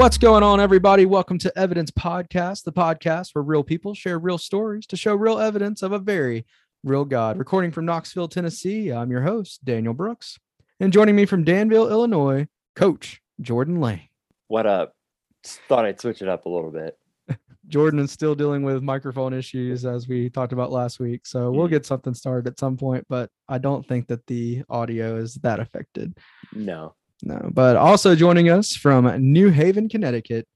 What's going on, everybody? Welcome to Evidence Podcast, the podcast where real people share real stories to show real evidence of a very real God. Recording from Knoxville, Tennessee, I'm your host, Daniel Brooks. And joining me from Danville, Illinois, Coach Jordan Lane. What up? Just thought I'd switch it up a little bit. Jordan is still dealing with microphone issues as we talked about last week. So we'll Mhm. get something started at some point, but I don't think that the audio is that affected. No. No, but also joining us from New Haven, Connecticut,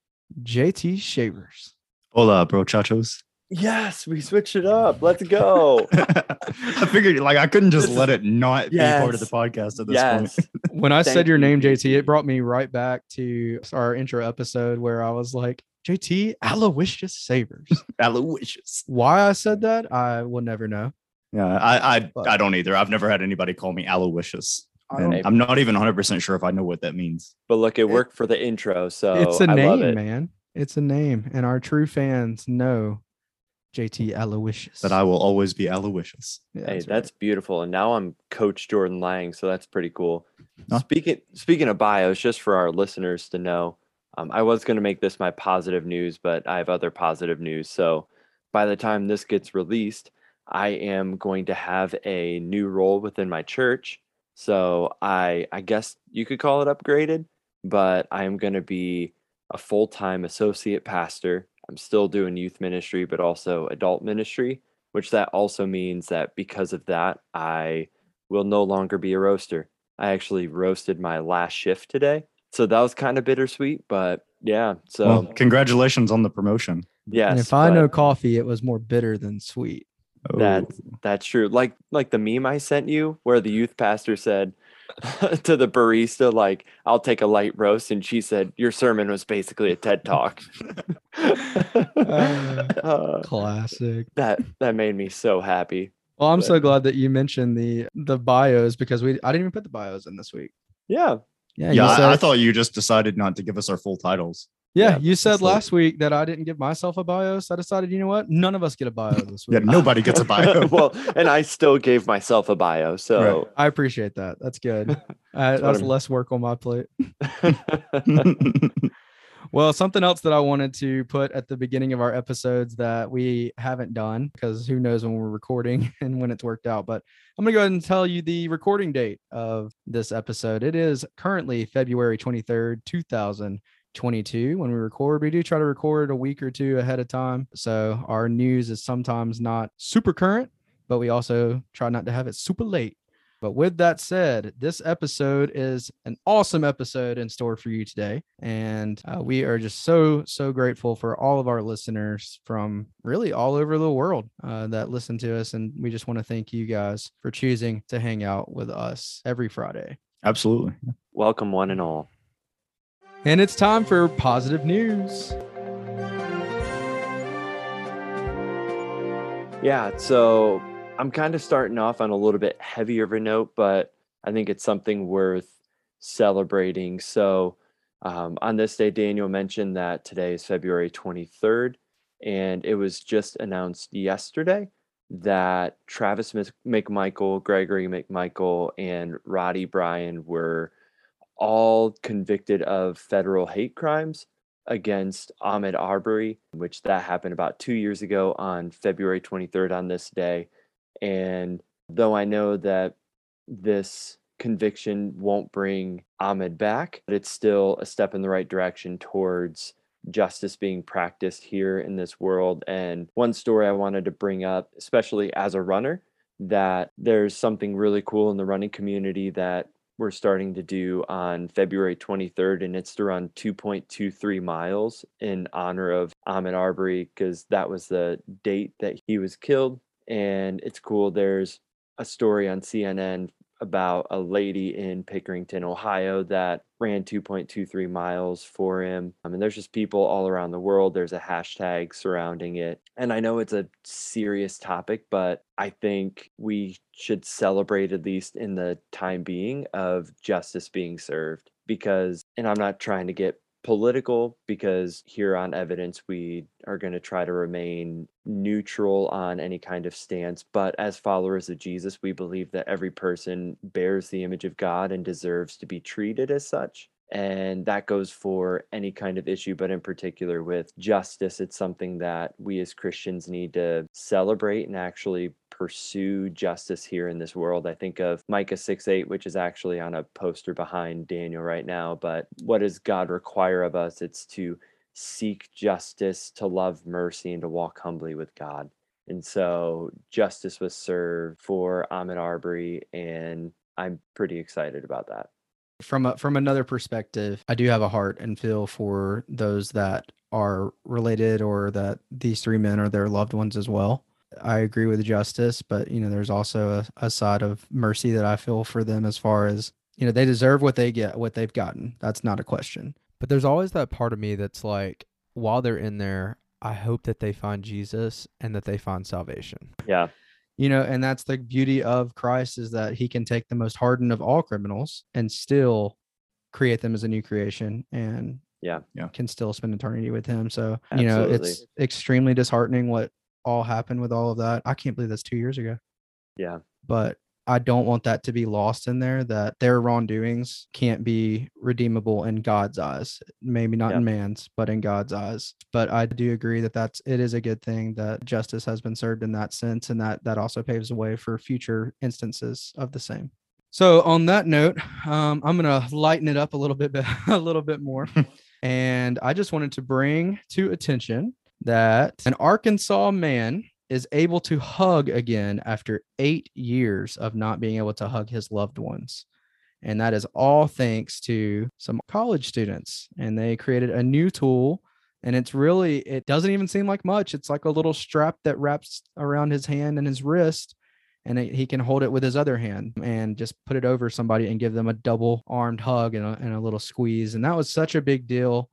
JT Shavers. Hola, bro, chachos. Yes, we switched it up. Let's go. I figured like I couldn't just let it not be part of the podcast at this yes. point. When I said your you, name, JT. JT, it brought me right back to our intro episode where I was like, JT Aloysius Shavers. Aloysius. Why I said that, I will never know. Yeah, I I, But- I don't either. I've never had anybody call me Aloysius. I And don't- I'm not even 100 percent sure if I know what that means. But look, it worked for the intro, so it's a I love name, it. man. It's a name. And our true fans know JT Aloysius. That I will always be Aloysius. Yeah, Hey, right. that's beautiful. And now I'm Coach Jordan Lane, so that's pretty cool. Huh. Speaking speaking of bios, just for our listeners to know, um, I was going to make this my positive news, but I have other positive news. So by the time this gets released, I am going to have a new role within my church. So I I guess you could call it upgraded, but I am going to be a full-time associate pastor. I'm still doing youth ministry, but also adult ministry which that also means that because of that, I will no longer be a roaster. I actually roasted my last shift today. So that was kind of bittersweet, but yeah. So well, congratulations on the promotion. yes, and if I know coffee, it was more bitter than sweet. That- Oh, that's true. Like like the meme I sent you where the youth pastor said to the barista, like, I'll take a light roast, and she said, Your sermon was basically a TED talk. Uh, Classic. that that made me so happy. Well, I'm so glad that you mentioned the the bios because we I didn't even put the bios in this week. Yeah. Yeah, yeah, I, I thought you just decided not to give us our full titles. Yeah, yeah, you said it's like- last week that I didn't give myself a bio, so I decided, you know what? None of us get a bio this week. Yeah, nobody gets a bio. well, and I still gave myself a bio. So I appreciate that. That's good. Uh, what that's I'm- less work on my plate. Well, something else that I wanted to put at the beginning of our episodes that we haven't done because who knows when we're recording and when it's worked out. But I'm going to go ahead and tell you the recording date of this episode. It is currently February 23rd, 2022. When we record, we do try to record a week or two ahead of time. So our news is sometimes not super current, but we also try not to have it super late. But with that said, this episode is an awesome episode in store for you today. And uh, we are just so, so grateful for all of our listeners from really all over the world uh, that listen to us. And we just want to thank you guys for choosing to hang out with us every Friday. Absolutely. welcome one and all. And it's time for positive news. Yeah, so I'm kind of starting off on a little bit heavier of a note, but I think it's something worth celebrating. So, um, on this day, Daniel mentioned that today is February 23rd, and it was just announced yesterday that Travis McMichael, Gregory McMichael, and Roddie Bryan were all convicted of federal hate crimes against Ahmaud Arbery, which that happened about two years ago on February 23rd on this day. And though I know that this conviction won't bring Ahmaud back, but it's still a step in the right direction towards justice being practiced here in this world. And one story I wanted to bring up, especially as a runner, that there's something really cool in the running community that we're starting to do on February 23rd, and it's to run 2.23 miles in honor of Ahmaud Arbery because that was the date that he was killed. And it's cool. There's a story on CNN about a lady in Pickerington, Ohio that ran 2.23 miles for him. I mean, there's just people all around the world. There's a hashtag surrounding it. And I know it's a serious topic, but I think we should celebrate, at least in the time being, of justice being served. Because, and I'm not trying to get political because here on evidence we are going to try to remain neutral on any kind of stance but as followers of Jesus we believe that every person bears the image of God and deserves to be treated as such And that goes for any kind of issue, but in particular with justice, it's something that we as Christians need to celebrate and actually pursue justice here in this world. I think of Micah 6 8, which is actually on a poster behind Daniel right now. But what does God require of us? It's to seek justice, to love mercy, and to walk humbly with God. And so justice was served for Ahmaud Arbery, and I'm pretty excited about that. From a, from another perspective, I do have a heart and feel for those that are related or that these three men are their loved ones as well. I agree with justice, but you know, there's also a, a side of mercy that I feel for them as far as you know they deserve what they get, what they've gotten. That's not a question. But there's always that part of me that's like, while they're in there, I hope that they find Jesus and that they find salvation. Yeah. You know, and that's the beauty of Christ is that he can take the most hardened of all criminals and still create them as a new creation and Yeah. Yeah. can still spend eternity with him. So, you know, it's extremely disheartening what all happened with all of that. I can't believe that's two years ago, Yeah. but I don't want that to be lost in there that their wrongdoings can't be redeemable in God's eyes. Maybe not Yeah. in man's, but in God's eyes. But I do agree that that's it is a good thing that justice has been served in that sense and that that also paves the way for future instances of the same. So on that note, um, I'm gonna lighten it up a little bit, a little bit more, and I just wanted to bring to attention that an Arkansas man is able to hug again after eight years of not being able to hug his loved ones. And that is all thanks to some college students. And they created a new tool. And it's really, it doesn't even seem like much. It's like a little strap that wraps around his hand and his wrist. And it, he can hold it with his other hand and just put it over somebody and give them a double armed hug and a, and a little squeeze. And that was such a big deal.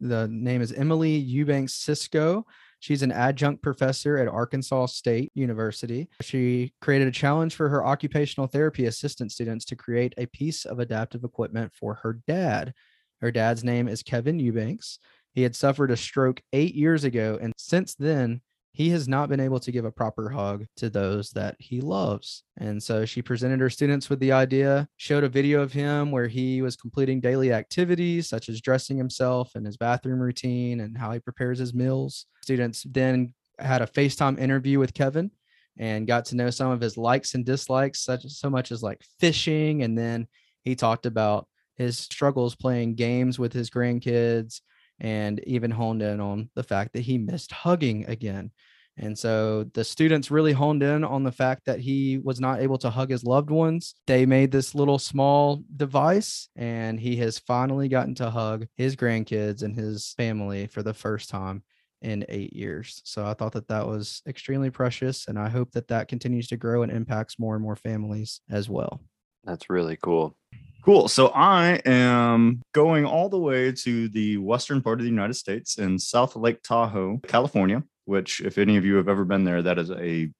The name is Emily Eubanks Cisco. She's an adjunct professor at Arkansas State University. She created a challenge for her occupational therapy assistant students to create a piece of adaptive equipment for her dad. Her dad's name is Kevin Eubanks. He had suffered a stroke eight years ago, and since then, he has not been able to give a proper hug to those that he loves. And so she presented her students with the idea, showed a video of him where he was completing daily activities such as dressing himself and his bathroom routine and how he prepares his meals. Students then had a FaceTime interview with Kevin and got to know some of his likes and dislikes, such so much as like fishing. And then he talked about his struggles playing games with his grandkids and even honed in on the fact that he missed hugging again. And so the students really honed in on the fact that he was not able to hug his loved ones. They made this little small device, and he has finally gotten to hug his grandkids and his family for the first time in eight years. So I thought that that was extremely precious. And I hope that that continues to grow and impacts more and more families as well. That's really cool. Cool. So I am going all the way to the western part of the United States in South Lake Tahoe, California, which, if any of you have ever been there, that is a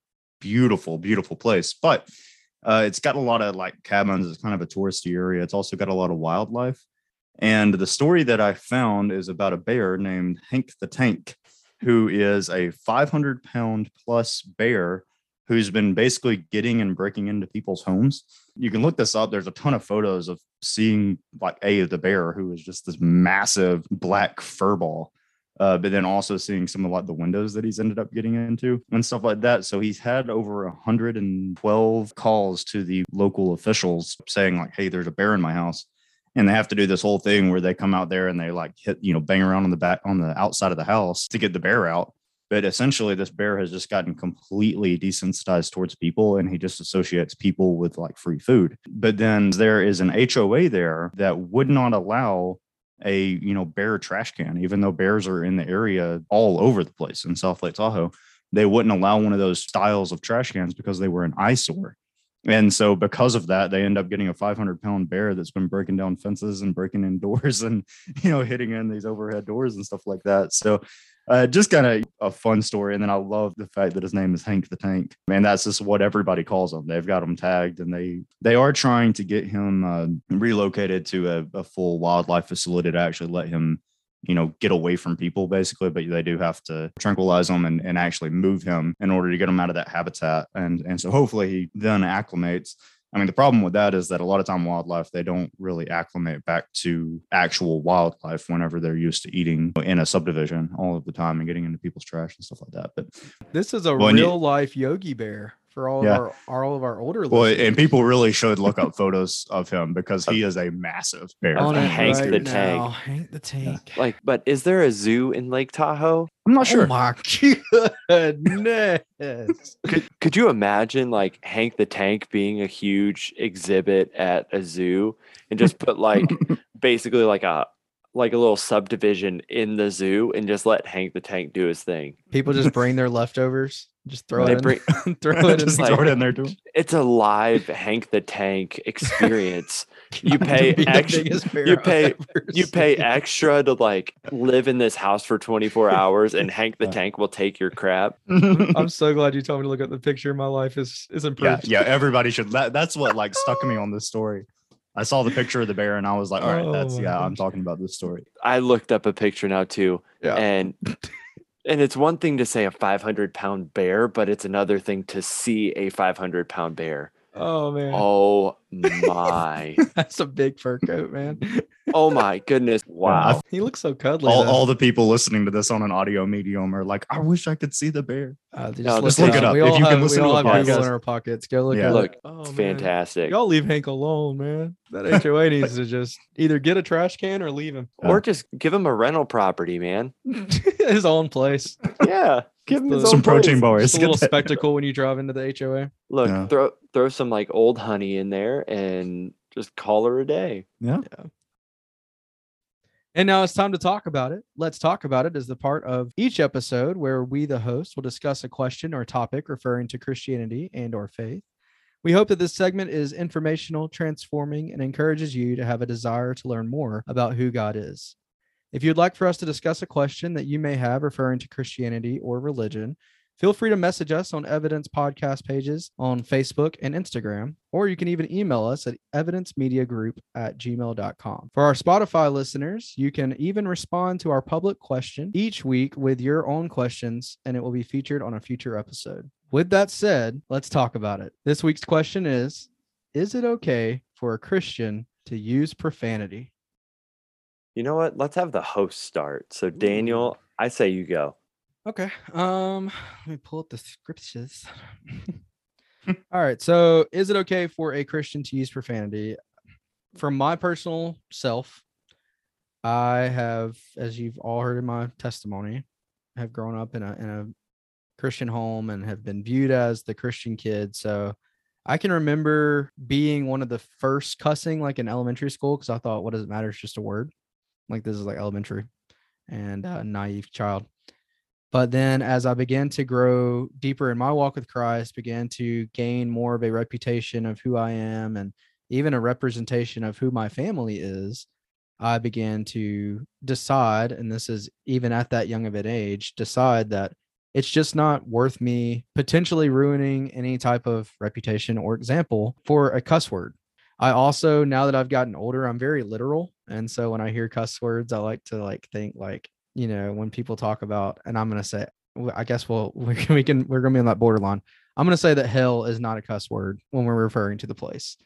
beautiful, beautiful place. But uh, it's got a lot of like cabins. It's kind of a touristy area. It's also got a lot of wildlife. And the story that I found is about a bear named Hank the Tank, who is a 500 pound plus bear who's been basically getting and breaking into people's homes. You can look this up. There's a ton of photos of seeing like a the bear who is just this massive black fur ball. Uh, but then also seeing some of like the windows that he's ended up getting into and stuff like that. So he's had over 112 calls to the local officials saying like, "Hey, there's a bear in my house," and they have to do this whole thing where they come out there and they like hit, you know, bang around on the back on the outside of the house to get the bear out but essentially this bear has just gotten completely desensitized towards people and he just associates people with like free food. But then there is an hoa there that would not allow a you know bear trash can. Even though bears are in the area all over the place in south lake tahoe they wouldn't allow one of those styles of trash cans because they were an eyesore. And so because of that they end up getting a 500 pound bear that's been breaking down fences and breaking in doors and you know hitting in these overhead doors and stuff like that. So uh, just kind of a fun story. And then I love the fact that his name is Hank the Tank. Man, that's just what everybody calls him. They've got him tagged, and they they are trying to get him uh, relocated to a, a full wildlife facility to actually let him, you know, get away from people, basically. But they do have to tranquilize him and, and actually move him in order to get him out of that habitat. And and so hopefully he then acclimates. I mean, the problem with that is that a lot of time wildlife they don't really acclimate back to actual wildlife whenever they're used to eating in a subdivision all of the time and getting into people's trash and stuff like that. But This is a and you- real life Yogi Bear for all Yeah. of our all of our older well, listeners. and people really should look up photos of him because he is a massive bear. on of it Hank right the now. Tank. Hank the Tank. Like, but is there a zoo in Lake Tahoe? I'm not sure. Oh my goodness. Could could you imagine like Hank the Tank being a huge exhibit at a zoo and just put like basically like a like a little subdivision in the zoo and just let Hank the Tank do his thing. People just bring their leftovers, just throw They it in, bring- throw it in. Just like- throw it in there too. It's a live Hank the Tank experience. you pay extra- you pay- You pay extra to like live in this house for 24 hours and Hank the Tank will take your crap. I'm so glad you told me to look at the picture. My life is is yeah, yeah. Everybody should. That, that's what like stuck me on this story. I saw the picture of the bear and I was like, all right, Oh that's yeah. I'm talking about this story. I looked up a picture now too. Yeah. And and it's one thing to say a 500 pound bear, but it's another thing to see a 500 pound bear. Oh man, Oh my. that's a big fur coat, man. oh my goodness. Wow. he looks so cuddly. All, all the people listening to this on an audio medium are like, I wish I could see the bear. Uh, just No, look just look it it up. up. We If all you can listen we to all a have Google in our pockets. Go look Yeah. at Look. Oh, It's fantastic. Y'all leave Hank alone, man. That HOA needs to just either get a trash can or leave him. Or just give him a rental property, man. his own place. Yeah. Give him his Some own Some protein bars. Just a little that- spectacle when you drive into the HOA. Look, Yeah. throw throw some like old honey in there and just call her a day. Yeah. And now it's time to talk about it. Let's talk about it is the part of each episode where we, the host, will discuss a question or topic referring to Christianity and or faith. We hope that this segment is informational, transforming, and encourages you to have a desire to learn more about who God is. If you'd like for us to discuss a question that you may have referring to Christianity or religion, feel free to message us on Evidence Podcast pages on Facebook and Instagram, or you can even email us at evidencemediagroup at gmail.com. For our Spotify listeners, you can even respond to our public question each week with your own questions, and it will be featured on a future episode. With that said, let's talk about it. This week's question is Is it okay for a Christian to use profanity? You know what? Let's have the host start. So Daniel, I say you go. Okay. Um, let me pull up the scriptures. All right. So, is it okay for a Christian to use profanity? From my personal self, I have, as you've all heard in my testimony, have grown up in a in a Christian home and have been viewed as the Christian kid. So, I can remember being one of the first cussing like in elementary school because I thought, what does it matter? It's just a word. Like this is like elementary and a naive child. But then as I began to grow deeper in my walk with Christ, began to gain more of a reputation of who I am and even a representation of who my family is, I began to decide, and this is even at that young of an age, decide that it's just not worth me potentially ruining any type of reputation or example for a cuss word. I also, now that I've gotten older, I'm very literal. And so when I hear cuss words, I like to like think like, you know, when people talk about, and I'm going to say, I guess we'll, we can, we can, we're going to be on that borderline. I'm going to say that hell is not a cuss word when we're referring to the place.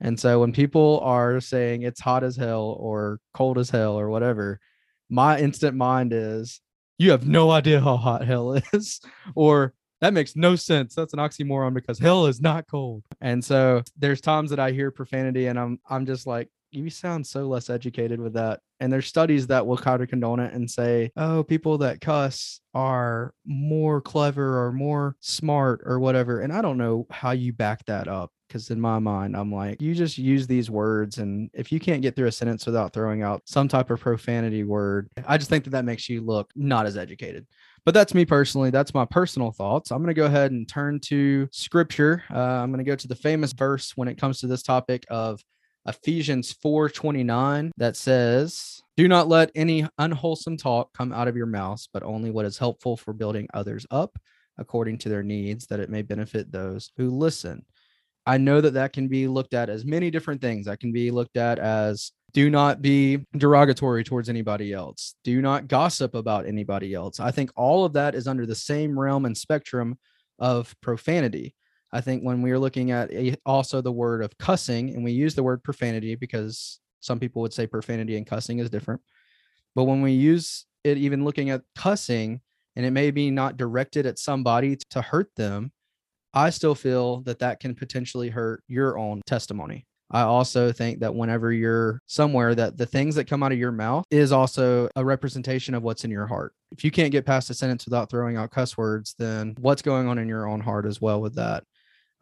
And so when people are saying it's hot as hell or cold as hell or whatever, my instant mind is, you have no idea how hot hell is, or that makes no sense. That's an oxymoron because hell is not cold. And so there's times that I hear profanity and I'm I'm just like, you sound so less educated with that. And there's studies that will kind of condone it and say, oh, people that cuss are more clever or more smart or whatever. And I don't know how you back that up. Because in my mind, I'm like, you just use these words. And if you can't get through a sentence without throwing out some type of profanity word, I just think that that makes you look not as educated. But that's me personally. That's my personal thoughts. I'm going to go ahead and turn to scripture. Uh, I'm going to go to the famous verse when it comes to this topic of Ephesians 4:29 that says, "Do not let any unwholesome talk come out of your mouths, but only what is helpful for building others up according to their needs, that it may benefit those who listen." I know that that can be looked at as many different things. That can be looked at as do not be derogatory towards anybody else. Do not gossip about anybody else. I think all of that is under the same realm and spectrum of profanity. I think when we are looking at a, also the word of cussing, and we use the word profanity because some people would say profanity and cussing is different. But when we use it, even looking at cussing, and it may be not directed at somebody to hurt them, I still feel that that can potentially hurt your own testimony. I also think that whenever you're somewhere that the things that come out of your mouth is also a representation of what's in your heart. If you can't get past a sentence without throwing out cuss words, then what's going on in your own heart as well with that?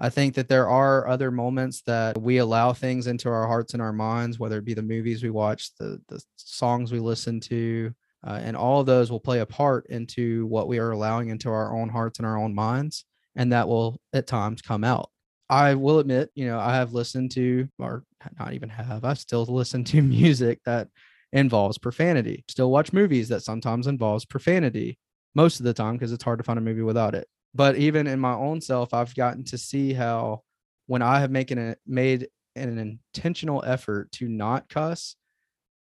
I think that there are other moments that we allow things into our hearts and our minds, whether it be the movies we watch, the the songs we listen to, uh, and all of those will play a part into what we are allowing into our own hearts and our own minds, and that will at times come out. I will admit, you know, I have listened to, or not even have, I still listen to music that involves profanity. Still watch movies that sometimes involves profanity most of the time because it's hard to find a movie without it. But even in my own self, I've gotten to see how when I have making a, made an intentional effort to not cuss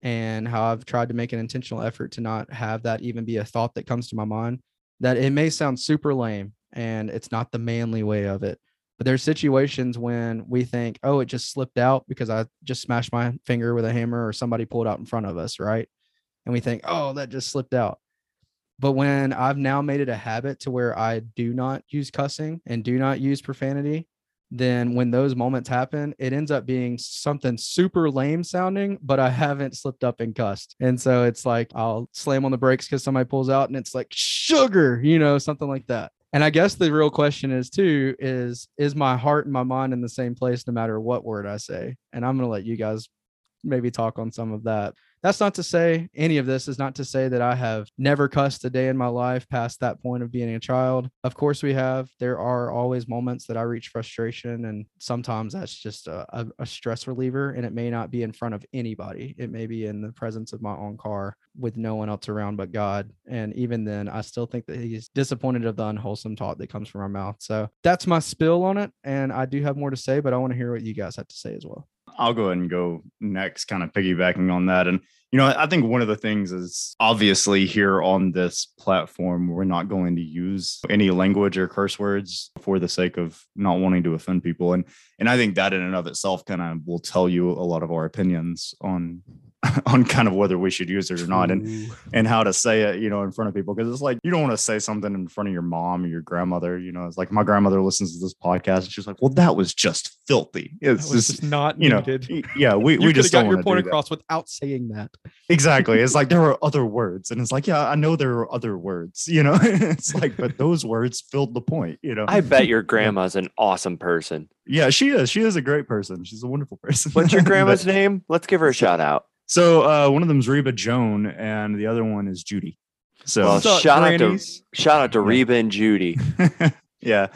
and how I've tried to make an intentional effort to not have that even be a thought that comes to my mind, that it may sound super lame and it's not the manly way of it but there's situations when we think, oh, it just slipped out because I just smashed my finger with a hammer or somebody pulled out in front of us, right? And we think, oh, that just slipped out. But when I've now made it a habit to where I do not use cussing and do not use profanity, then when those moments happen, it ends up being something super lame sounding, but I haven't slipped up and cussed. And so it's like I'll slam on the brakes because somebody pulls out and it's like sugar, you know, something like that. And I guess the real question is too is is my heart and my mind in the same place no matter what word I say? And I'm going to let you guys maybe talk on some of that that's not to say any of this is not to say that I have never cussed a day in my life past that point of being a child. Of course, we have. There are always moments that I reach frustration, and sometimes that's just a, a, stress reliever. And it may not be in front of anybody, it may be in the presence of my own car with no one else around but God. And even then, I still think that He's disappointed of the unwholesome talk that comes from our mouth. So that's my spill on it. And I do have more to say, but I want to hear what you guys have to say as well. I'll go ahead and go next, kind of piggybacking on that. And, you know, I think one of the things is obviously here on this platform, we're not going to use any language or curse words for the sake of not wanting to offend people. And, and I think that in and of itself kind of will tell you a lot of our opinions on on kind of whether we should use it or not and and how to say it you know in front of people. Because it's like you don't want to say something in front of your mom or your grandmother you know it's like my grandmother listens to this podcast. And she's like well that was just filthy. It's just, just, not you know yeah we, you we just got don't your point do across without saying that. Exactly. It's like there are other words and it's like yeah i know there are other words you know? It's like but those words filled the point you know? I bet your grandma's an awesome person. yeah she is. She is a great person. She's a wonderful person. What's your But- grandma's name? Let's give her a shout out. So uh, one of them is Reba Joan, and the other one is Judy. So Well, What's up, shout out to shout out to Yeah. Reba and Judy. yeah,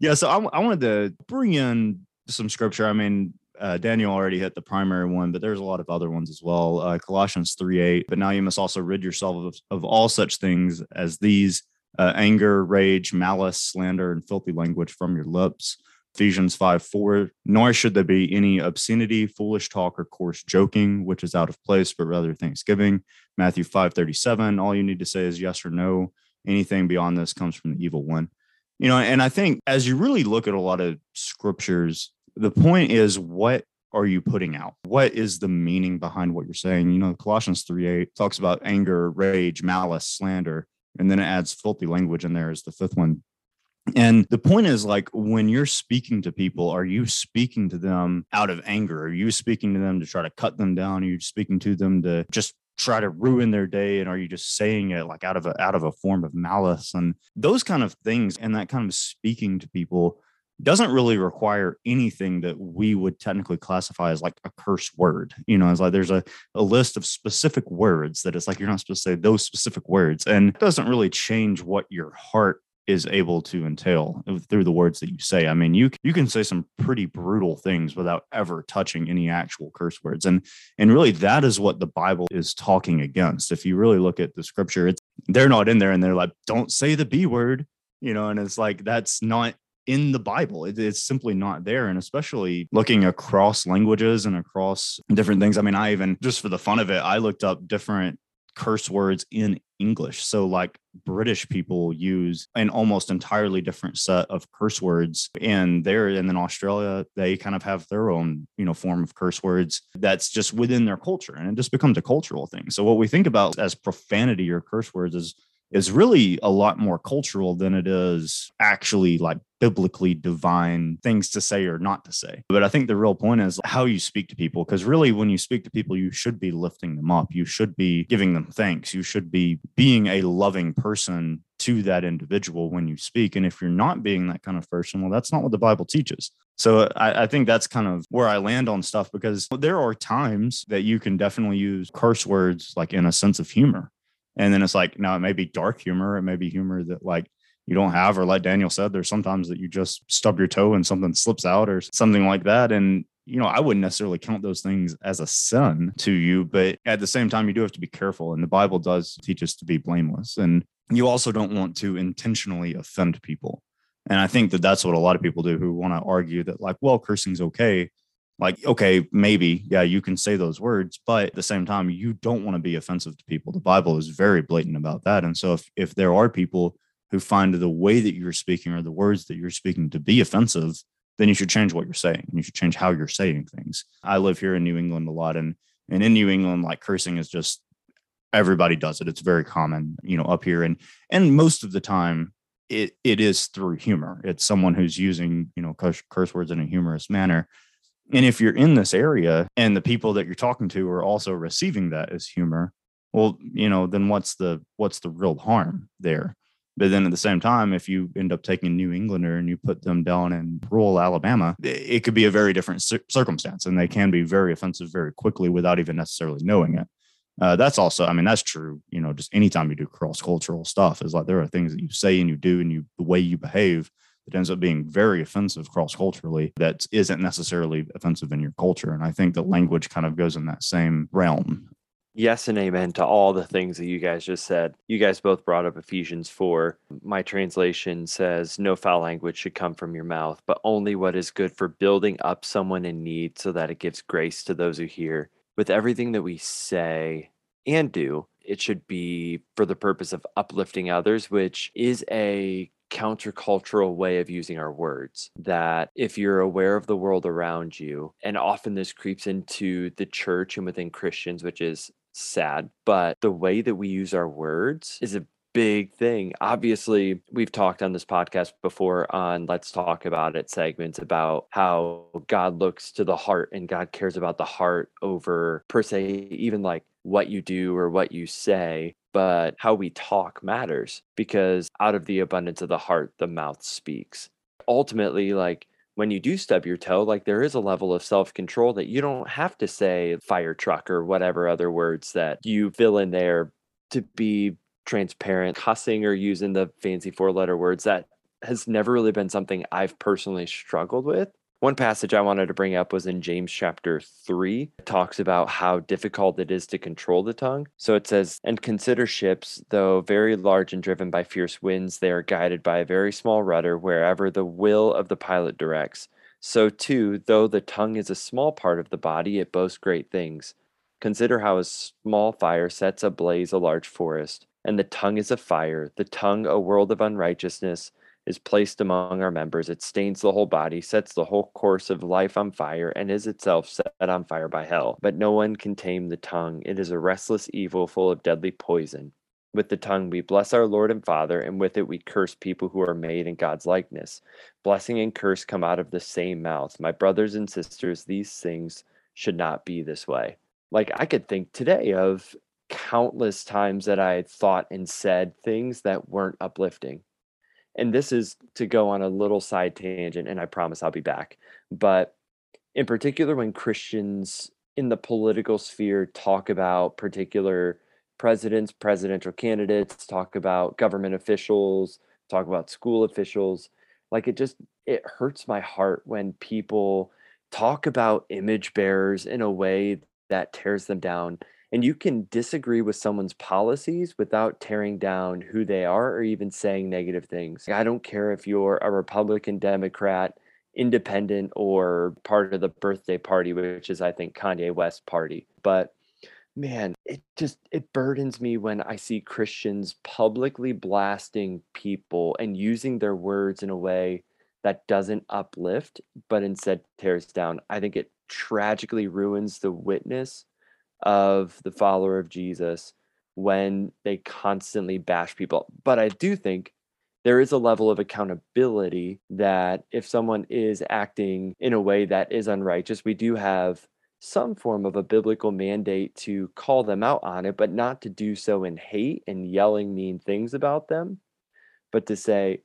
yeah. So I, I wanted to bring in some scripture. I mean, uh, Daniel already hit the primary one, but there's a lot of other ones as well. Uh, Colossians three eight. But now you must also rid yourself of, of all such things as these: uh, anger, rage, malice, slander, and filthy language from your lips. Ephesians 5 4, nor should there be any obscenity, foolish talk, or coarse joking, which is out of place, but rather thanksgiving. Matthew 5 37, all you need to say is yes or no. Anything beyond this comes from the evil one. You know, and I think as you really look at a lot of scriptures, the point is what are you putting out? What is the meaning behind what you're saying? You know, Colossians 3 8 talks about anger, rage, malice, slander, and then it adds filthy language in there as the fifth one. And the point is like when you're speaking to people, are you speaking to them out of anger? Are you speaking to them to try to cut them down? Are you speaking to them to just try to ruin their day? And are you just saying it like out of a out of a form of malice and those kind of things and that kind of speaking to people doesn't really require anything that we would technically classify as like a curse word. You know, it's like there's a, a list of specific words that it's like you're not supposed to say those specific words. And it doesn't really change what your heart is able to entail through the words that you say. I mean, you you can say some pretty brutal things without ever touching any actual curse words. And and really that is what the Bible is talking against. If you really look at the scripture, it's they're not in there and they're like, don't say the B word, you know, and it's like that's not in the Bible. It, it's simply not there. And especially looking across languages and across different things. I mean, I even just for the fun of it, I looked up different curse words in English. So, like British people use an almost entirely different set of curse words, and there, and then Australia, they kind of have their own, you know, form of curse words that's just within their culture, and it just becomes a cultural thing. So, what we think about as profanity or curse words is is really a lot more cultural than it is actually like biblically divine things to say or not to say. But I think the real point is how you speak to people. Because really, when you speak to people, you should be lifting them up. You should be giving them thanks. You should be being a loving person to that individual when you speak. And if you're not being that kind of person, well, that's not what the Bible teaches. So I, I, think that's kind of where I land on stuff because there are times that you can definitely use curse words like in a sense of humor. And then it's like, now it may be dark humor. It may be humor that like you don't have, or like Daniel said, there's sometimes that you just stub your toe and something slips out or something like that. And you know, I wouldn't necessarily count those things as a sin to you, but at the same time, you do have to be careful. And the Bible does teach us to be blameless. And you also don't want to intentionally offend people. And I think that that's what a lot of people do who want to argue that, like, well, cursing's okay like okay maybe yeah you can say those words but at the same time you don't want to be offensive to people. The bible is very blatant about that and so if if there are people who find the way that you're speaking or the words that you're speaking to be offensive then you should change what you're saying you should change how you're saying things. I live here in new england a lot and and in new england like cursing is just everybody does it. It's very common you know up here and and most of the time it it is through humor. It's someone who's using you know curse, curse words in a humorous manner and if you're in this area and the people that you're talking to are also receiving that as humor, well, you know, then what's the what's the real harm there? But then at the same time, if you end up taking a New Englander and you put them down in rural Alabama, it could be a very different circumstance, and they can be very offensive very quickly without even necessarily knowing it. Uh, that's also, I mean, that's true. You know, just anytime you do cross cultural stuff, is like there are things that you say and you do and you the way you behave it ends up being very offensive cross culturally that isn't necessarily offensive in your culture. And I think the language kind of goes in that same realm. Yes and amen to all the things that you guys just said. You guys both brought up Ephesians 4. My translation says, No foul language should come from your mouth, but only what is good for building up someone in need so that it gives grace to those who hear. With everything that we say and do, it should be for the purpose of uplifting others, which is a countercultural way of using our words. That if you're aware of the world around you, and often this creeps into the church and within Christians, which is sad, but the way that we use our words is a big thing. Obviously, we've talked on this podcast before on Let's Talk About It segments about how God looks to the heart and God cares about the heart over, per se, even like what you do or what you say but how we talk matters because out of the abundance of the heart, the mouth speaks. Ultimately, like when you do stub your toe, like there is a level of self control that you don't have to say fire truck or whatever other words that you fill in there to be transparent. Cussing or using the fancy four letter words that has never really been something I've personally struggled with. One passage I wanted to bring up was in James chapter 3. It talks about how difficult it is to control the tongue. So it says, And consider ships, though very large and driven by fierce winds, they are guided by a very small rudder wherever the will of the pilot directs. So too, though the tongue is a small part of the body, it boasts great things. Consider how a small fire sets ablaze a large forest. And the tongue is a fire, the tongue a world of unrighteousness is placed among our members. It stains the whole body, sets the whole course of life on fire, and is itself set on fire by hell. But no one can tame the tongue. It is a restless evil full of deadly poison. With the tongue we bless our Lord and Father, and with it we curse people who are made in God's likeness. Blessing and curse come out of the same mouth. My brothers and sisters, these things should not be this way. Like I could think today of countless times that I had thought and said things that weren't uplifting and this is to go on a little side tangent and i promise i'll be back but in particular when christians in the political sphere talk about particular presidents presidential candidates talk about government officials talk about school officials like it just it hurts my heart when people talk about image bearers in a way that tears them down and you can disagree with someone's policies without tearing down who they are or even saying negative things. I don't care if you're a Republican, Democrat, independent, or part of the birthday party, which is, I think, Kanye West party. But man, it just it burdens me when I see Christians publicly blasting people and using their words in a way that doesn't uplift but instead tears down. I think it tragically ruins the witness of the follower of Jesus when they constantly bash people. But I do think there is a level of accountability that if someone is acting in a way that is unrighteous, we do have some form of a biblical mandate to call them out on it, but not to do so in hate and yelling mean things about them, but to say,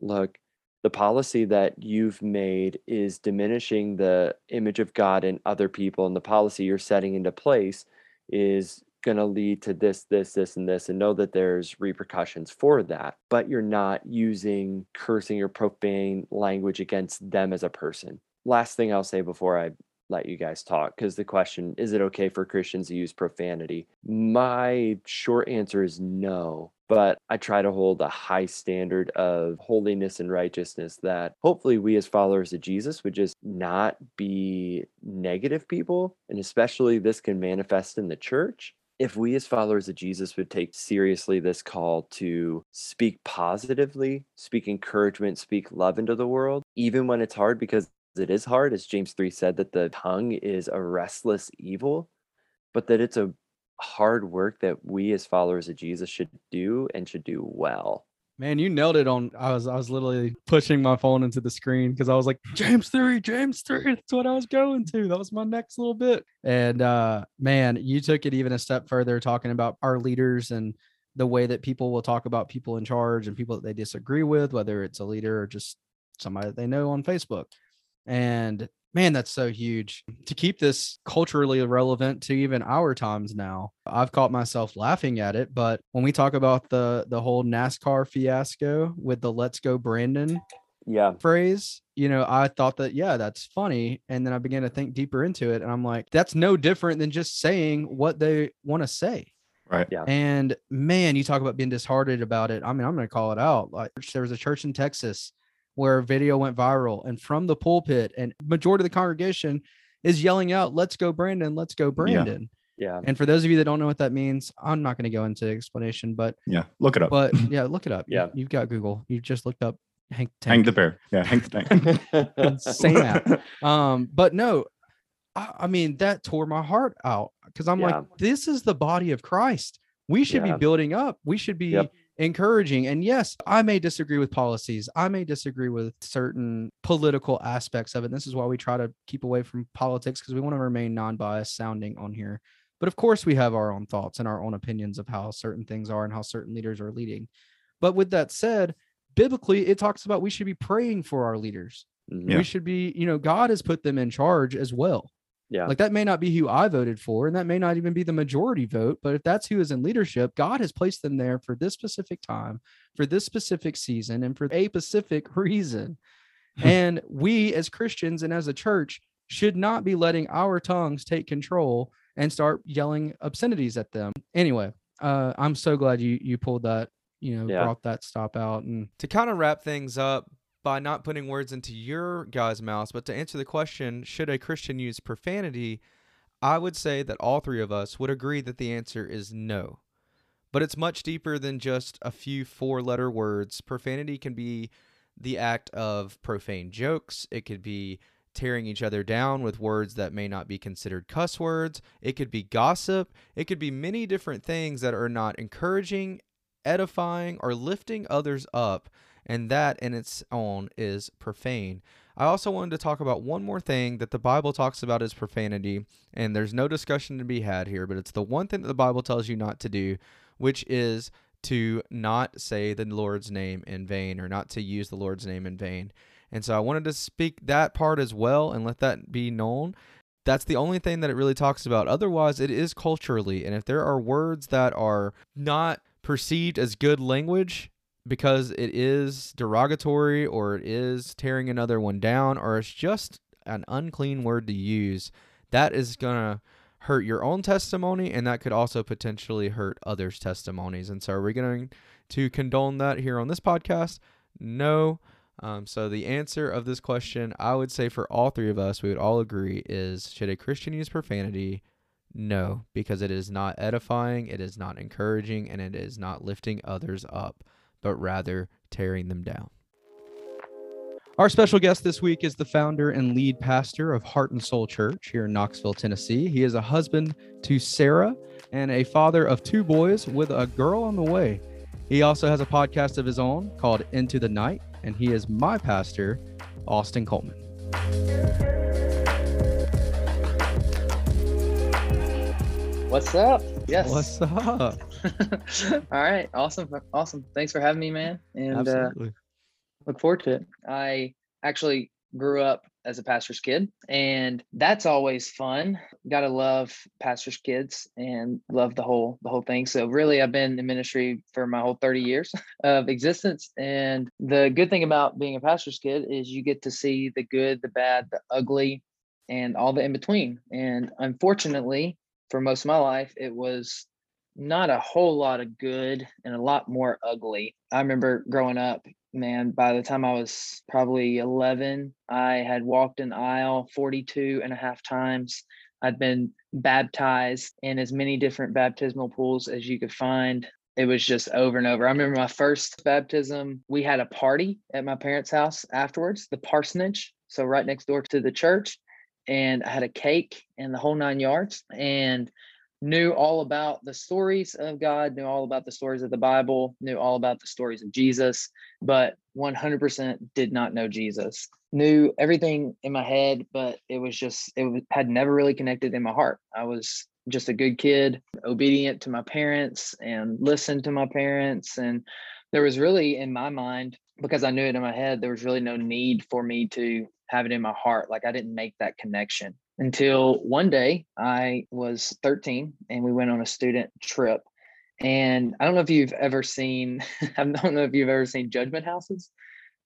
look, the policy that you've made is diminishing the image of God in other people, and the policy you're setting into place is going to lead to this, this, this, and this, and know that there's repercussions for that. But you're not using cursing or profane language against them as a person. Last thing I'll say before I let you guys talk because the question is it okay for Christians to use profanity? My short answer is no, but I try to hold a high standard of holiness and righteousness that hopefully we as followers of Jesus would just not be negative people. And especially this can manifest in the church. If we as followers of Jesus would take seriously this call to speak positively, speak encouragement, speak love into the world, even when it's hard, because it is hard, as James 3 said, that the tongue is a restless evil, but that it's a hard work that we as followers of Jesus should do and should do well. Man, you nailed it on. I was I was literally pushing my phone into the screen because I was like, James 3, James 3. That's what I was going to. That was my next little bit. And uh man, you took it even a step further talking about our leaders and the way that people will talk about people in charge and people that they disagree with, whether it's a leader or just somebody that they know on Facebook. And man, that's so huge to keep this culturally relevant to even our times now. I've caught myself laughing at it, but when we talk about the the whole NASCAR fiasco with the "Let's Go Brandon" Yeah. phrase, you know, I thought that yeah, that's funny, and then I began to think deeper into it, and I'm like, that's no different than just saying what they want to say. Right. Yeah. And man, you talk about being disheartened about it. I mean, I'm going to call it out. Like there was a church in Texas where a video went viral and from the pulpit and majority of the congregation is yelling out let's go brandon let's go brandon Yeah. and for those of you that don't know what that means i'm not going to go into explanation but Yeah. Look it up. but yeah look it up Yeah. you've got google you just looked up hank hang Tank. the bear. Yeah. Hank the tank. Same app. um but no I, I mean that tore my heart out because i'm Yeah. like this is the body of christ we should Yeah. be building up we should be Yep. Encouraging. And yes i may disagree with policies. I may disagree with certain political aspects of it. This is why we try to keep away from politics because we want to remain non-biased sounding on here. But of course we have our own thoughts and our own opinions of how certain things are and how certain leaders are leading. But with that said biblically it talks about we should be praying for our leaders. Mhm. Yeah. we should be you know god has put them in charge as well Yeah. like that may not be who i voted for and that may not even be the majority vote but if that's who is in leadership god has placed them there for this specific time for this specific season and for a specific reason and we as christians and as a church should not be letting our tongues take control and start yelling obscenities at them anyway uh i'm so glad you you pulled that you know Yeah. brought that stop out and to kind of wrap things up by not putting words into your guys' mouths, but to answer the question, should a Christian use profanity? I would say that all three of us would agree that the answer is no. But it's much deeper than just a few four letter words. Profanity can be the act of profane jokes, it could be tearing each other down with words that may not be considered cuss words, it could be gossip, it could be many different things that are not encouraging, edifying, or lifting others up and that in its own is profane. I also wanted to talk about one more thing that the Bible talks about as profanity, and there's no discussion to be had here, but it's the one thing that the Bible tells you not to do, which is to not say the Lord's name in vain or not to use the Lord's name in vain. And so I wanted to speak that part as well and let that be known. That's the only thing that it really talks about. Otherwise, it is culturally. And if there are words that are not perceived as good language, because it is derogatory or it is tearing another one down or it's just an unclean word to use, that is going to hurt your own testimony and that could also potentially hurt others' testimonies. And so, are we going to condone that here on this podcast? No. Um, so, the answer of this question, I would say for all three of us, we would all agree is should a Christian use profanity? no, because it is not edifying, it is not encouraging, and it is not lifting others up, but rather tearing them down. Our special guest this week is the founder and lead pastor of Heart and Soul Church here in Knoxville, Tennessee. He is a husband to Sarah and a father of two boys with a girl on the way. He also has a podcast of his own called Into the Night, and he is my pastor, Austin Coleman. What's up? Yes. What's up? All right. Awesome. Awesome. Thanks for having me, man. And uh, Absolutely. look forward to it. I actually grew up as a pastor's kid, and that's always fun. Gotta love pastor's kids and love the whole the whole thing. So really, I've been in ministry for my whole 30 years of existence. And the good thing about being a pastor's kid is you get to see the good, the bad, the ugly, and all the in between. And unfortunately, for most of my life, it was not a whole lot of good and a lot more ugly. I remember growing up, man, by the time I was probably 11, I had walked an aisle 42 and a half times. I'd been baptized in as many different baptismal pools as you could find. It was just over and over. I remember my first baptism, we had a party at my parents' house afterwards, the parsonage. So, right next door to the church and I had a cake and the whole nine yards and knew all about the stories of God, knew all about the stories of the Bible, knew all about the stories of Jesus, but 100% did not know Jesus. Knew everything in my head, but it was just, it had never really connected in my heart. I was just a good kid, obedient to my parents and listened to my parents. And there was really, in my mind, because I knew it in my head, there was really no need for me to have it in my heart. Like I didn't make that connection until one day I was 13 and we went on a student trip. And I don't know if you've ever seen, I don't know if you've ever seen judgment houses,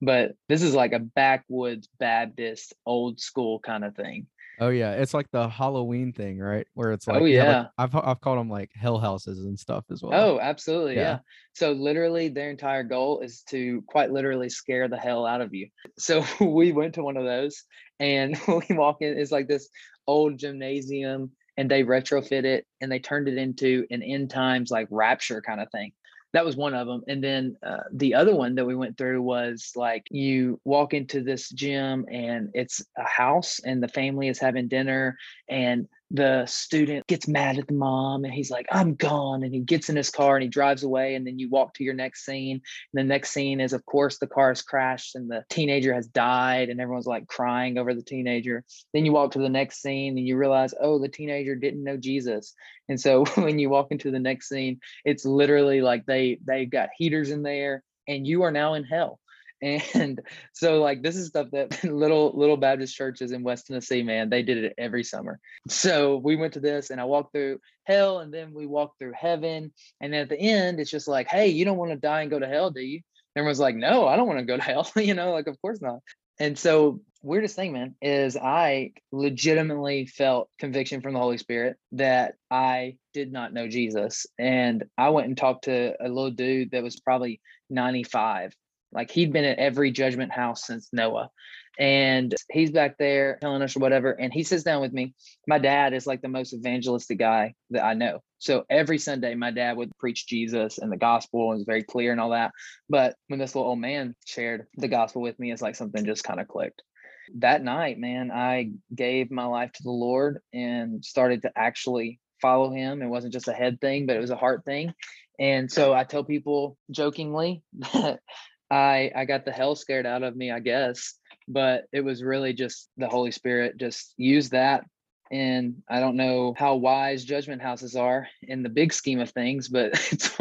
but this is like a backwoods Baptist old school kind of thing. Oh yeah, it's like the Halloween thing, right? Where it's oh, like Oh, have, like- yeah. I've I've called them like hell houses and stuff as well. Oh, absolutely. Yeah. Yeah. So literally their entire goal is to quite literally scare the hell out of you. So we went to one of those and we walk in, it's like this old gymnasium and they retrofit it and they turned it into an end times like rapture kind of thing. That was one of them. And then uh, the other one that we went through was like you walk into this gym and it's a house and the family is having dinner and the student gets mad at the mom and he's like, I'm gone. And he gets in his car and he drives away. And then you walk to your next scene. And the next scene is, of course, the car has crashed and the teenager has died and everyone's like crying over the teenager. Then you walk to the next scene and you realize, oh, the teenager didn't know Jesus. And so when you walk into the next scene, it's literally like they they've got heaters in there and you are now in hell. And so like this is stuff that little little Baptist churches in West Tennessee, man, they did it every summer. So we went to this and I walked through hell and then we walked through heaven. And at the end, it's just like, hey, you don't want to die and go to hell, do you? Everyone's like, no, I don't want to go to hell. you know, like of course not. And so weirdest thing, man, is I legitimately felt conviction from the Holy Spirit that I did not know Jesus. And I went and talked to a little dude that was probably 95 like he'd been at every judgment house since Noah. And he's back there telling us or whatever. And he sits down with me. My dad is like the most evangelistic guy that I know. So every Sunday, my dad would preach Jesus and the gospel and was very clear and all that. But when this little old man shared the gospel with me, it's like something just kind of clicked. That night, man, I gave my life to the Lord and started to actually follow him. It wasn't just a head thing, but it was a heart thing. And so I tell people jokingly that I I got the hell scared out of me, I guess. But it was really just the Holy Spirit just used that. And I don't know how wise judgment houses are in the big scheme of things, but it's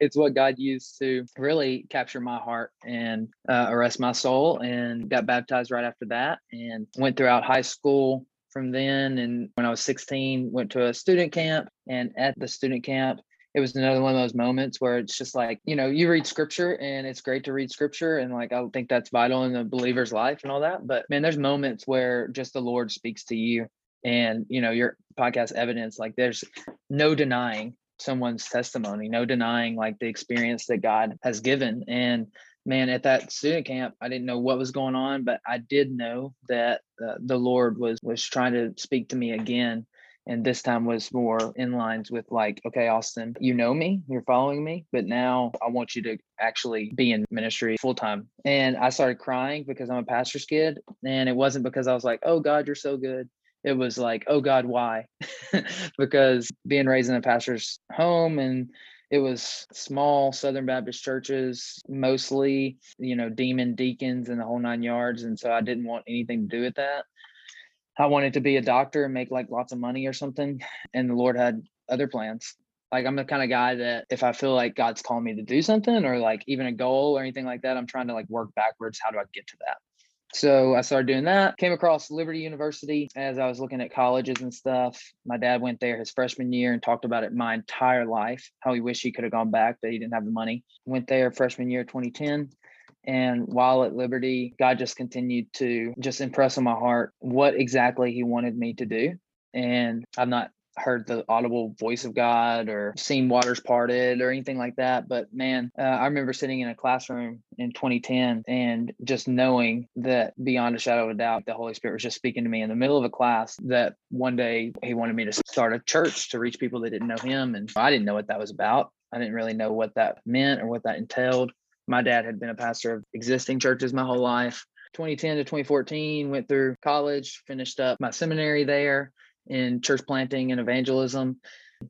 it's what God used to really capture my heart and uh, arrest my soul. And got baptized right after that, and went throughout high school from then. And when I was 16, went to a student camp, and at the student camp, it was another one of those moments where it's just like you know you read scripture and it's great to read scripture and like i think that's vital in the believer's life and all that but man there's moments where just the lord speaks to you and you know your podcast evidence like there's no denying someone's testimony no denying like the experience that god has given and man at that student camp i didn't know what was going on but i did know that uh, the lord was was trying to speak to me again And this time was more in lines with like, okay, Austin, you know me, you're following me, but now I want you to actually be in ministry full time. And I started crying because I'm a pastor's kid. And it wasn't because I was like, oh God, you're so good it was like, oh God, why? because being raised in a pastor's home and it was small Southern Baptist churches, mostly, you know, demon deacons and the whole nine yards. And so I didn't want anything to do with that. I wanted to be a doctor and make like lots of money or something. And the Lord had other plans. Like I'm the kind of guy that if I feel like God's calling me to do something or like even a goal or anything like that, I'm trying to like work backwards. How do I get to that? So I started doing that. Came across Liberty University as I was looking at colleges and stuff. My dad went there his freshman year and talked about it my entire life, how he wished he could have gone back, but he didn't have the money. Went there freshman year 2010. And while at Liberty, God just continued to just impress on my heart what exactly he wanted me to do. And I've not heard the audible voice of God or seen waters parted or anything like that. But man, uh, I remember sitting in a classroom in 2010 and just knowing that beyond a shadow of a doubt, the Holy Spirit was just speaking to me in the middle of a class that one day he wanted me to start a church to reach people that didn't know him. And I didn't know what that was about. I didn't really know what that meant or what that entailed. My dad had been a pastor of existing churches my whole life. 2010 to 2014, went through college, finished up my seminary there in church planting and evangelism.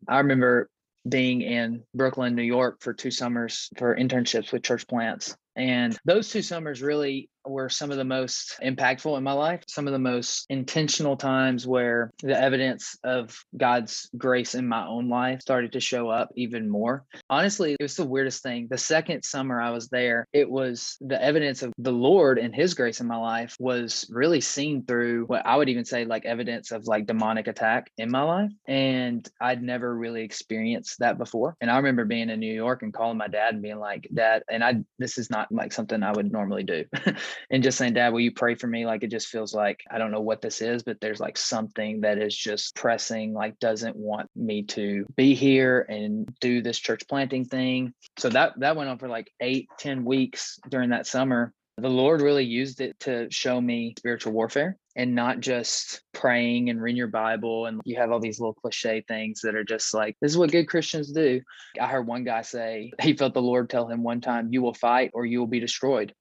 I remember being in Brooklyn, New York for two summers for internships with church plants. And those two summers really were some of the most impactful in my life, some of the most intentional times where the evidence of God's grace in my own life started to show up even more. Honestly, it was the weirdest thing. The second summer I was there, it was the evidence of the Lord and his grace in my life was really seen through what I would even say like evidence of like demonic attack in my life. And I'd never really experienced that before. And I remember being in New York and calling my dad and being like, Dad, and I this is not like something I would normally do. and just saying, Dad, will you pray for me? Like it just feels like I don't know what this is, but there's like something that is just pressing, like doesn't want me to be here and do this church planting thing. So that that went on for like eight, ten weeks during that summer. The Lord really used it to show me spiritual warfare and not just praying and reading your Bible. And you have all these little cliche things that are just like, this is what good Christians do. I heard one guy say he felt the Lord tell him one time, you will fight or you will be destroyed.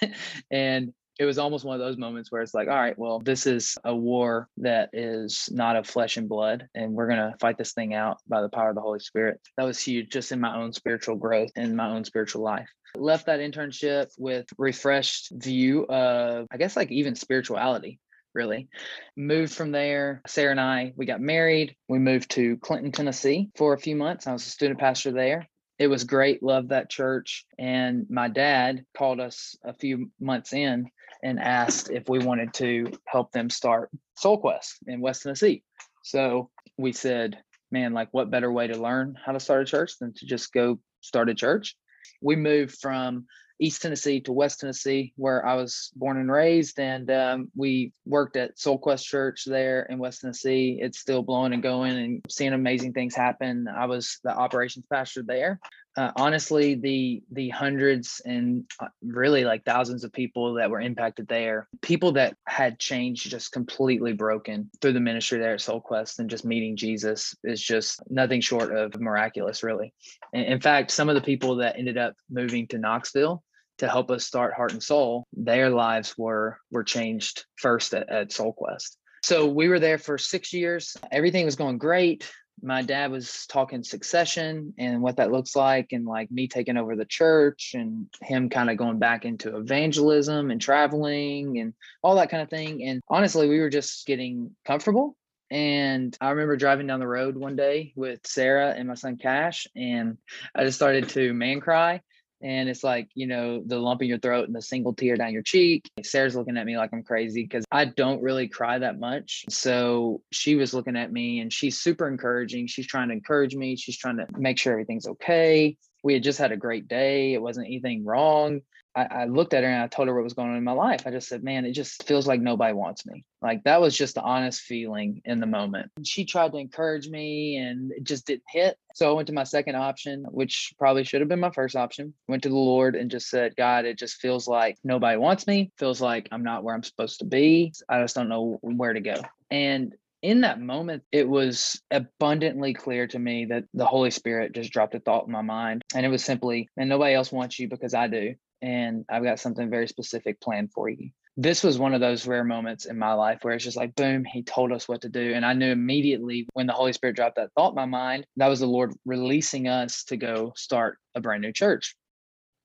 and it was almost one of those moments where it's like, all right, well, this is a war that is not of flesh and blood, and we're going to fight this thing out by the power of the Holy Spirit. That was huge just in my own spiritual growth and my own spiritual life. Left that internship with refreshed view of, I guess, like even spirituality really. Moved from there. Sarah and I, we got married. We moved to Clinton, Tennessee for a few months. I was a student pastor there it was great loved that church and my dad called us a few months in and asked if we wanted to help them start soul quest in west tennessee so we said man like what better way to learn how to start a church than to just go start a church we moved from East Tennessee to West Tennessee, where I was born and raised. And um, we worked at Soul Quest Church there in West Tennessee. It's still blowing and going and seeing amazing things happen. I was the operations pastor there uh, honestly the the hundreds and uh, really like thousands of people that were impacted there people that had changed just completely broken through the ministry there at soul quest and just meeting jesus is just nothing short of miraculous really. In fact some of the people that ended up moving to knoxville to help us start heart and soul their lives were were changed first at, at soul quest. So we were there for six years. Everything was going great my dad was talking succession and what that looks like and like me taking over the church and him kind of going back into evangelism and traveling and all that kind of thing. And honestly we were just getting comfortable. And I remember driving down the road one day with Sarah and my son Cash, and I just started to man cry and it's like you know the lump in your throat and the single tear down your cheek. Sarah's looking at me like i'm crazy because i don't really cry that much. So she was looking at me and she's super encouraging. She's trying to encourage me. She's trying to make sure everything's okay. We had just had a great day. It wasn't anything wrong I, I, looked at her and I told her what was going on in my life. I just said, man, it just feels like nobody wants me. Like that was just the honest feeling in the moment. She tried to encourage me and it just didn't hit. So I went to my second option, which probably should have been my first option. Went to the Lord and just said, God, it just feels like nobody wants me. Feels like I'm not where I'm supposed to be. I just don't know where to go. And in that moment, it was abundantly clear to me that the Holy Spirit just dropped a thought in my mind. And it was simply, and nobody else wants you because I do. And I've got something very specific planned for you. This was one of those rare moments in my life where it's just like, boom, he told us what to do. And I knew immediately when the Holy Spirit dropped that thought in my mind, that was the Lord releasing us to go start a brand new church.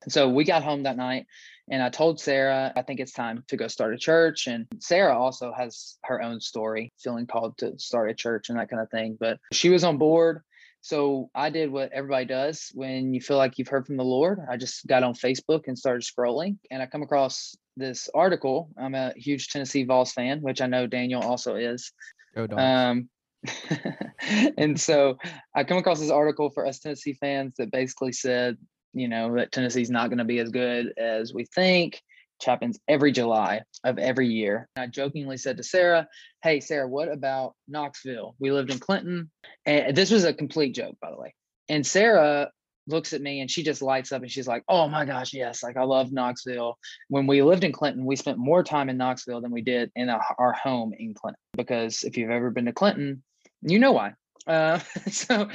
So we got home that night and I told Sarah, I think it's time to go start a church. And Sarah also has her own story, feeling called to start a church and that kind of thing. But she was on board. So I did what everybody does when you feel like you've heard from the Lord. I just got on Facebook and started scrolling, and I come across this article. I'm a huge Tennessee Vols fan, which I know Daniel also is. Go dogs. Um, and so I come across this article for us Tennessee fans that basically said you know, that Tennessee's not going to be as good as we think. Which happens every July of every year. I jokingly said to Sarah, Hey, Sarah, what about Knoxville? We lived in Clinton. And this was a complete joke, by the way. And Sarah looks at me and she just lights up and she's like, Oh my gosh, yes. Like, I love Knoxville. When we lived in Clinton, we spent more time in Knoxville than we did in a, our home in Clinton. Because if you've ever been to Clinton, you know why. Uh, so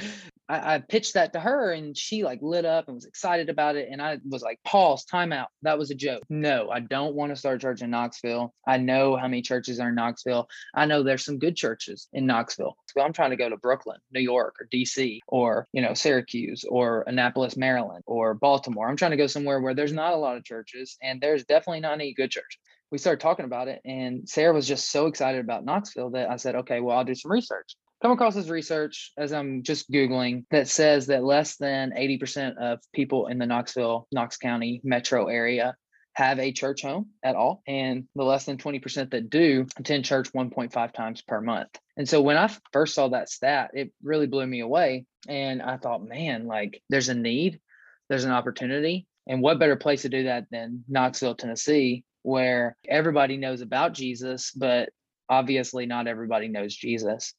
I, I, pitched that to her and she like lit up and was excited about it. And I was like, pause, time out. That was a joke. No, I don't want to start a church in Knoxville. I know how many churches are in Knoxville. I know there's some good churches in Knoxville. So I'm trying to go to Brooklyn, New York, or DC, or, you know, Syracuse, or Annapolis, Maryland, or Baltimore. I'm trying to go somewhere where there's not a lot of churches and there's definitely not any good churches we started talking about it and sarah was just so excited about knoxville that i said okay well i'll do some research come across this research as I'm just Googling that says that less than 80% of people in the Knoxville, Knox County metro area have a church home at all. And the less than 20% that do attend church 1.5 times per month. And so when I first saw that stat, it really blew me away. And I thought, man, like there's a need, there's an opportunity. And what better place to do that than Knoxville, Tennessee, where everybody knows about Jesus, but obviously not everybody knows Jesus.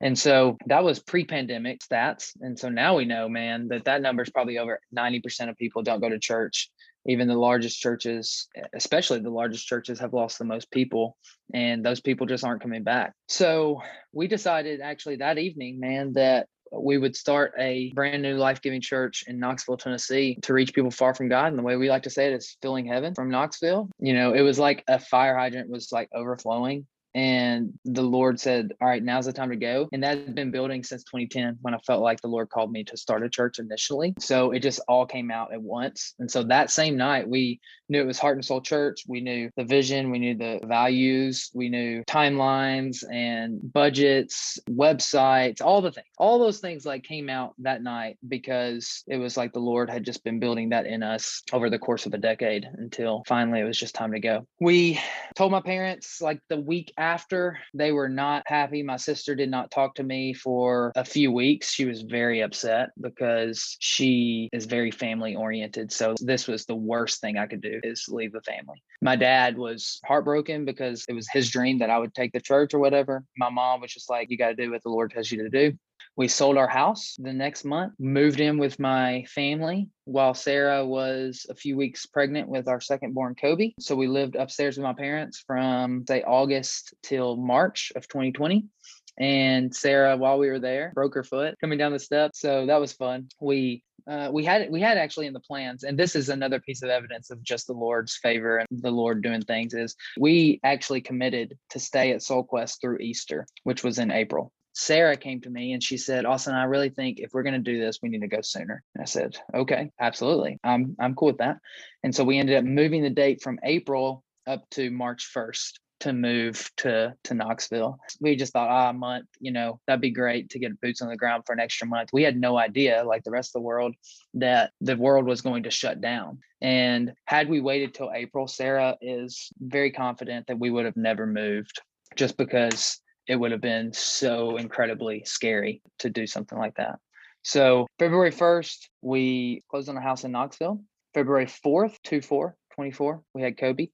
And so that was pre-pandemic stats. And so now we know, man, that that number is probably over 90% of people don't go to church. Even the largest churches, especially the largest churches, have lost the most people, and those people just aren't coming back. So we decided actually that evening, man, that we would start a brand new life giving church in Knoxville, Tennessee to reach people far from God. And the way we like to say it is filling heaven from Knoxville. You know, it was like a fire hydrant was like overflowing and the Lord said, All right, now's the time to go. And that had been building since 2010 when I felt like the Lord called me to start a church initially. So it just all came out at once. And so that same night, we knew it was Heart and Soul Church. We knew the vision, we knew the values, we knew timelines and budgets, websites, all the things. All those things like came out that night because it was like the Lord had just been building that in us over the course of a decade until finally it was just time to go. We told my parents like the week after they were not happy. My sister did not talk to me for a few weeks. She was very upset because she is very family oriented. So this was the worst thing I could do is leave the family. My dad was heartbroken because it was his dream that I would take the church or whatever. My mom was just like, you got to do what the Lord tells you to do. We sold our house the next month, moved in with my family while Sarah was a few weeks pregnant with our second born Kobe. So we lived upstairs with my parents from say August till March of 2020 and Sarah, while we were there, broke her foot coming down the steps. So that was fun. We uh, we had we had actually in the plans, and this is another piece of evidence of just the Lord's favor and the Lord doing things. Is we actually committed to stay at Soul Quest through Easter, which was in April. Sarah came to me and she said, Austin, I really think if we're going to do this, we need to go sooner. And I said, okay, absolutely. I'm, I'm cool with that. And so we ended up moving the date from April up to March 1st to move to to Knoxville. We just thought, ah, a month, you know, that'd be great to get boots on the ground for an extra month. We had no idea, like the rest of the world, that the world was going to shut down. And had we waited till April, Sarah is very confident that we would have never moved just because it would have been so incredibly scary to do something like that. So February 1st, we closed on a house in Knoxville. February 4th, 2 4, 24, we had Kobe.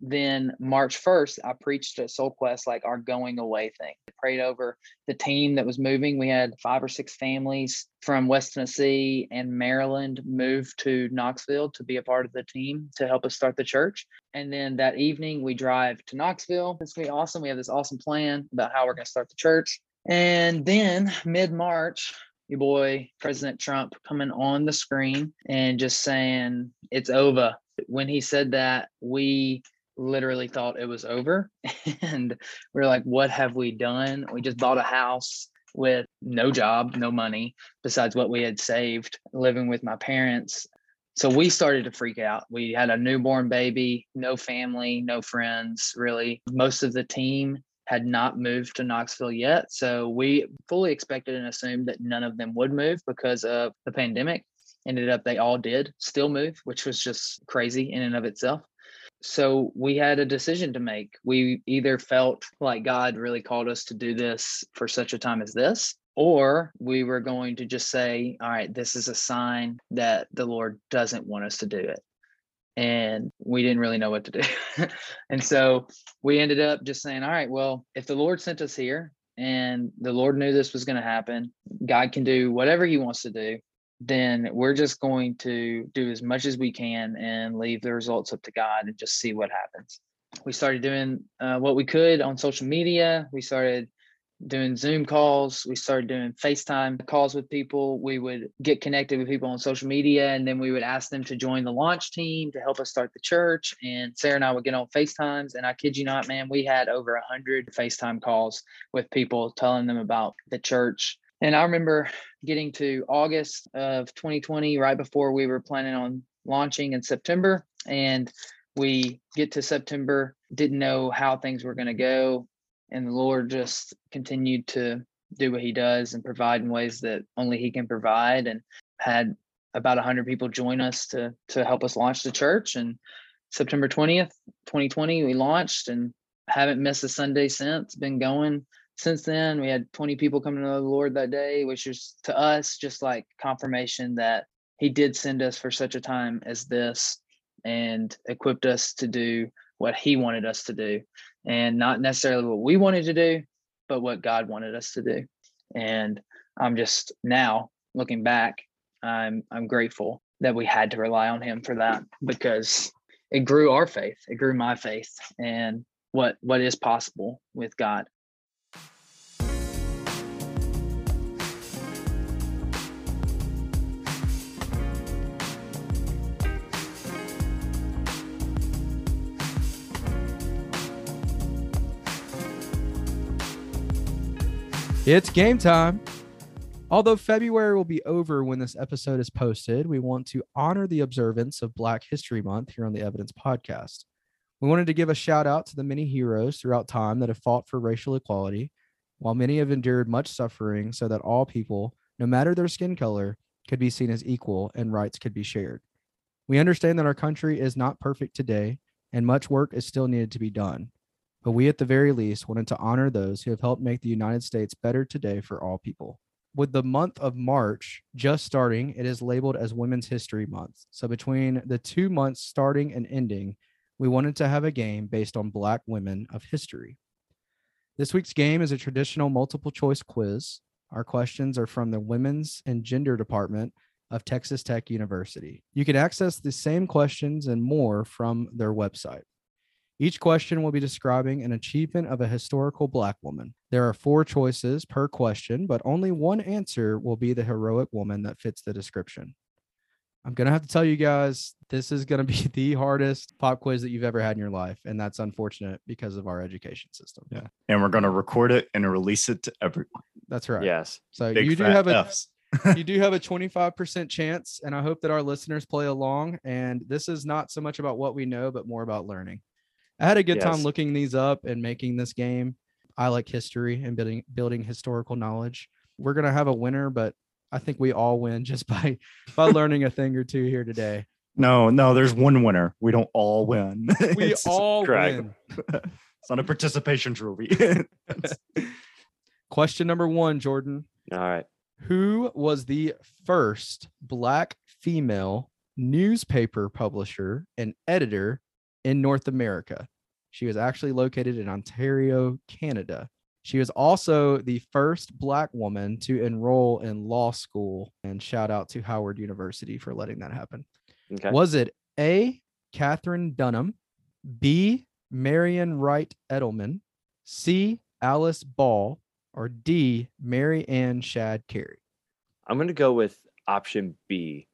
Then March 1st, I preached at Soul Quest like our going away thing. I prayed over the team that was moving. We had five or six families from West Tennessee and Maryland move to Knoxville to be a part of the team to help us start the church. And then that evening, we drive to Knoxville. It's gonna be awesome. We have this awesome plan about how we're gonna start the church. And then mid March, your boy President Trump coming on the screen and just saying it's over. When he said that, we literally thought it was over. And we are like, what have we done? We just bought a house with no job, no money besides what we had saved living with my parents. So we started to freak out. We had a newborn baby, no family, no friends, really. Most of the team had not moved to Knoxville yet. So we fully expected and assumed that none of them would move because of the pandemic. Ended up, they all did still move, which was just crazy in and of itself. So we had a decision to make. We either felt like God really called us to do this for such a time as this, or we were going to just say, all right, this is a sign that the Lord doesn't want us to do it and we didn't really know what to do. and so we ended up just saying, all right, well, if the Lord sent us here and the Lord knew this was going to happen, God can do whatever he wants to do, then we're just going to do as much as we can and leave the results up to God and just see what happens. We started doing uh, what we could on social media. We started doing Zoom calls. We started doing FaceTime calls with people. We would get connected with people on social media and then we would ask them to join the launch team to help us start the church. And Sarah and I would get on FaceTimes. And I kid you not, man, we had over a hundred FaceTime calls with people telling them about the church. And I remember getting to August of 2020, right before we were planning on launching in September. And we get to September, didn't know how things were going to go and the Lord just continued to do what he does and provide in ways that only he can provide and had about 100 people join us to to help us launch the church and September 20th 2020 we launched and haven't missed a Sunday since been going since then we had 20 people coming to the Lord that day which is to us just like confirmation that he did send us for such a time as this and equipped us to do what he wanted us to do and not necessarily what we wanted to do, but what God wanted us to do. And I'm just now looking back, I'm I'm grateful that we had to rely on him for that because it grew our faith, it grew my faith and what what is possible with God. It's game time. Although February will be over when this episode is posted, we want to honor the observance of Black History Month here on the Evidence Podcast. We wanted to give a shout out to the many heroes throughout time that have fought for racial equality, while many have endured much suffering so that all people, no matter their skin color, could be seen as equal and rights could be shared. We understand that our country is not perfect today, and much work is still needed to be done but we at the very least wanted to honor those who have helped make the United States better today for all people. With the month of March just starting, it is labeled as Women's History Month. So between the two months starting and ending, we wanted to have a game based on Black women of history. This week's game is a traditional multiple choice quiz. Our questions are from the Women's and Gender Department of Texas Tech University. You can access the same questions and more from their website. Each question will be describing an achievement of a historical Black woman. There are four choices per question, but only one answer will be the heroic woman that fits the description. I'm going to have to tell you guys, this is going to be the hardest pop quiz that you've ever had in your life. And that's unfortunate because of our education system. Yeah. And we're going to record it and release it to everyone. That's right. Yes. So Big you do have a. you do have a 25% chance and i hope that our listeners play along and this is not so much about what we know but more about learning I had a good yes. time looking these up and making this game. I like history and building building historical knowledge. We're gonna have a winner, but I think we all win just by by learning a thing or two here today. No, no, there's one winner. We don't all win. We all win. it's not a participation trophy. Question number one, Jordan. All right. Who was the first black female newspaper publisher and editor in North America. She was actually located in Ontario, Canada. She was also the first Black woman to enroll in law school. And shout out to Howard University for letting that happen. Okay. Was it A, Katherine Dunham, B, Marion Wright Edelman, C, Alice Ball, or D, Mary Ann Shadd Cary? I'm gonna go with option B.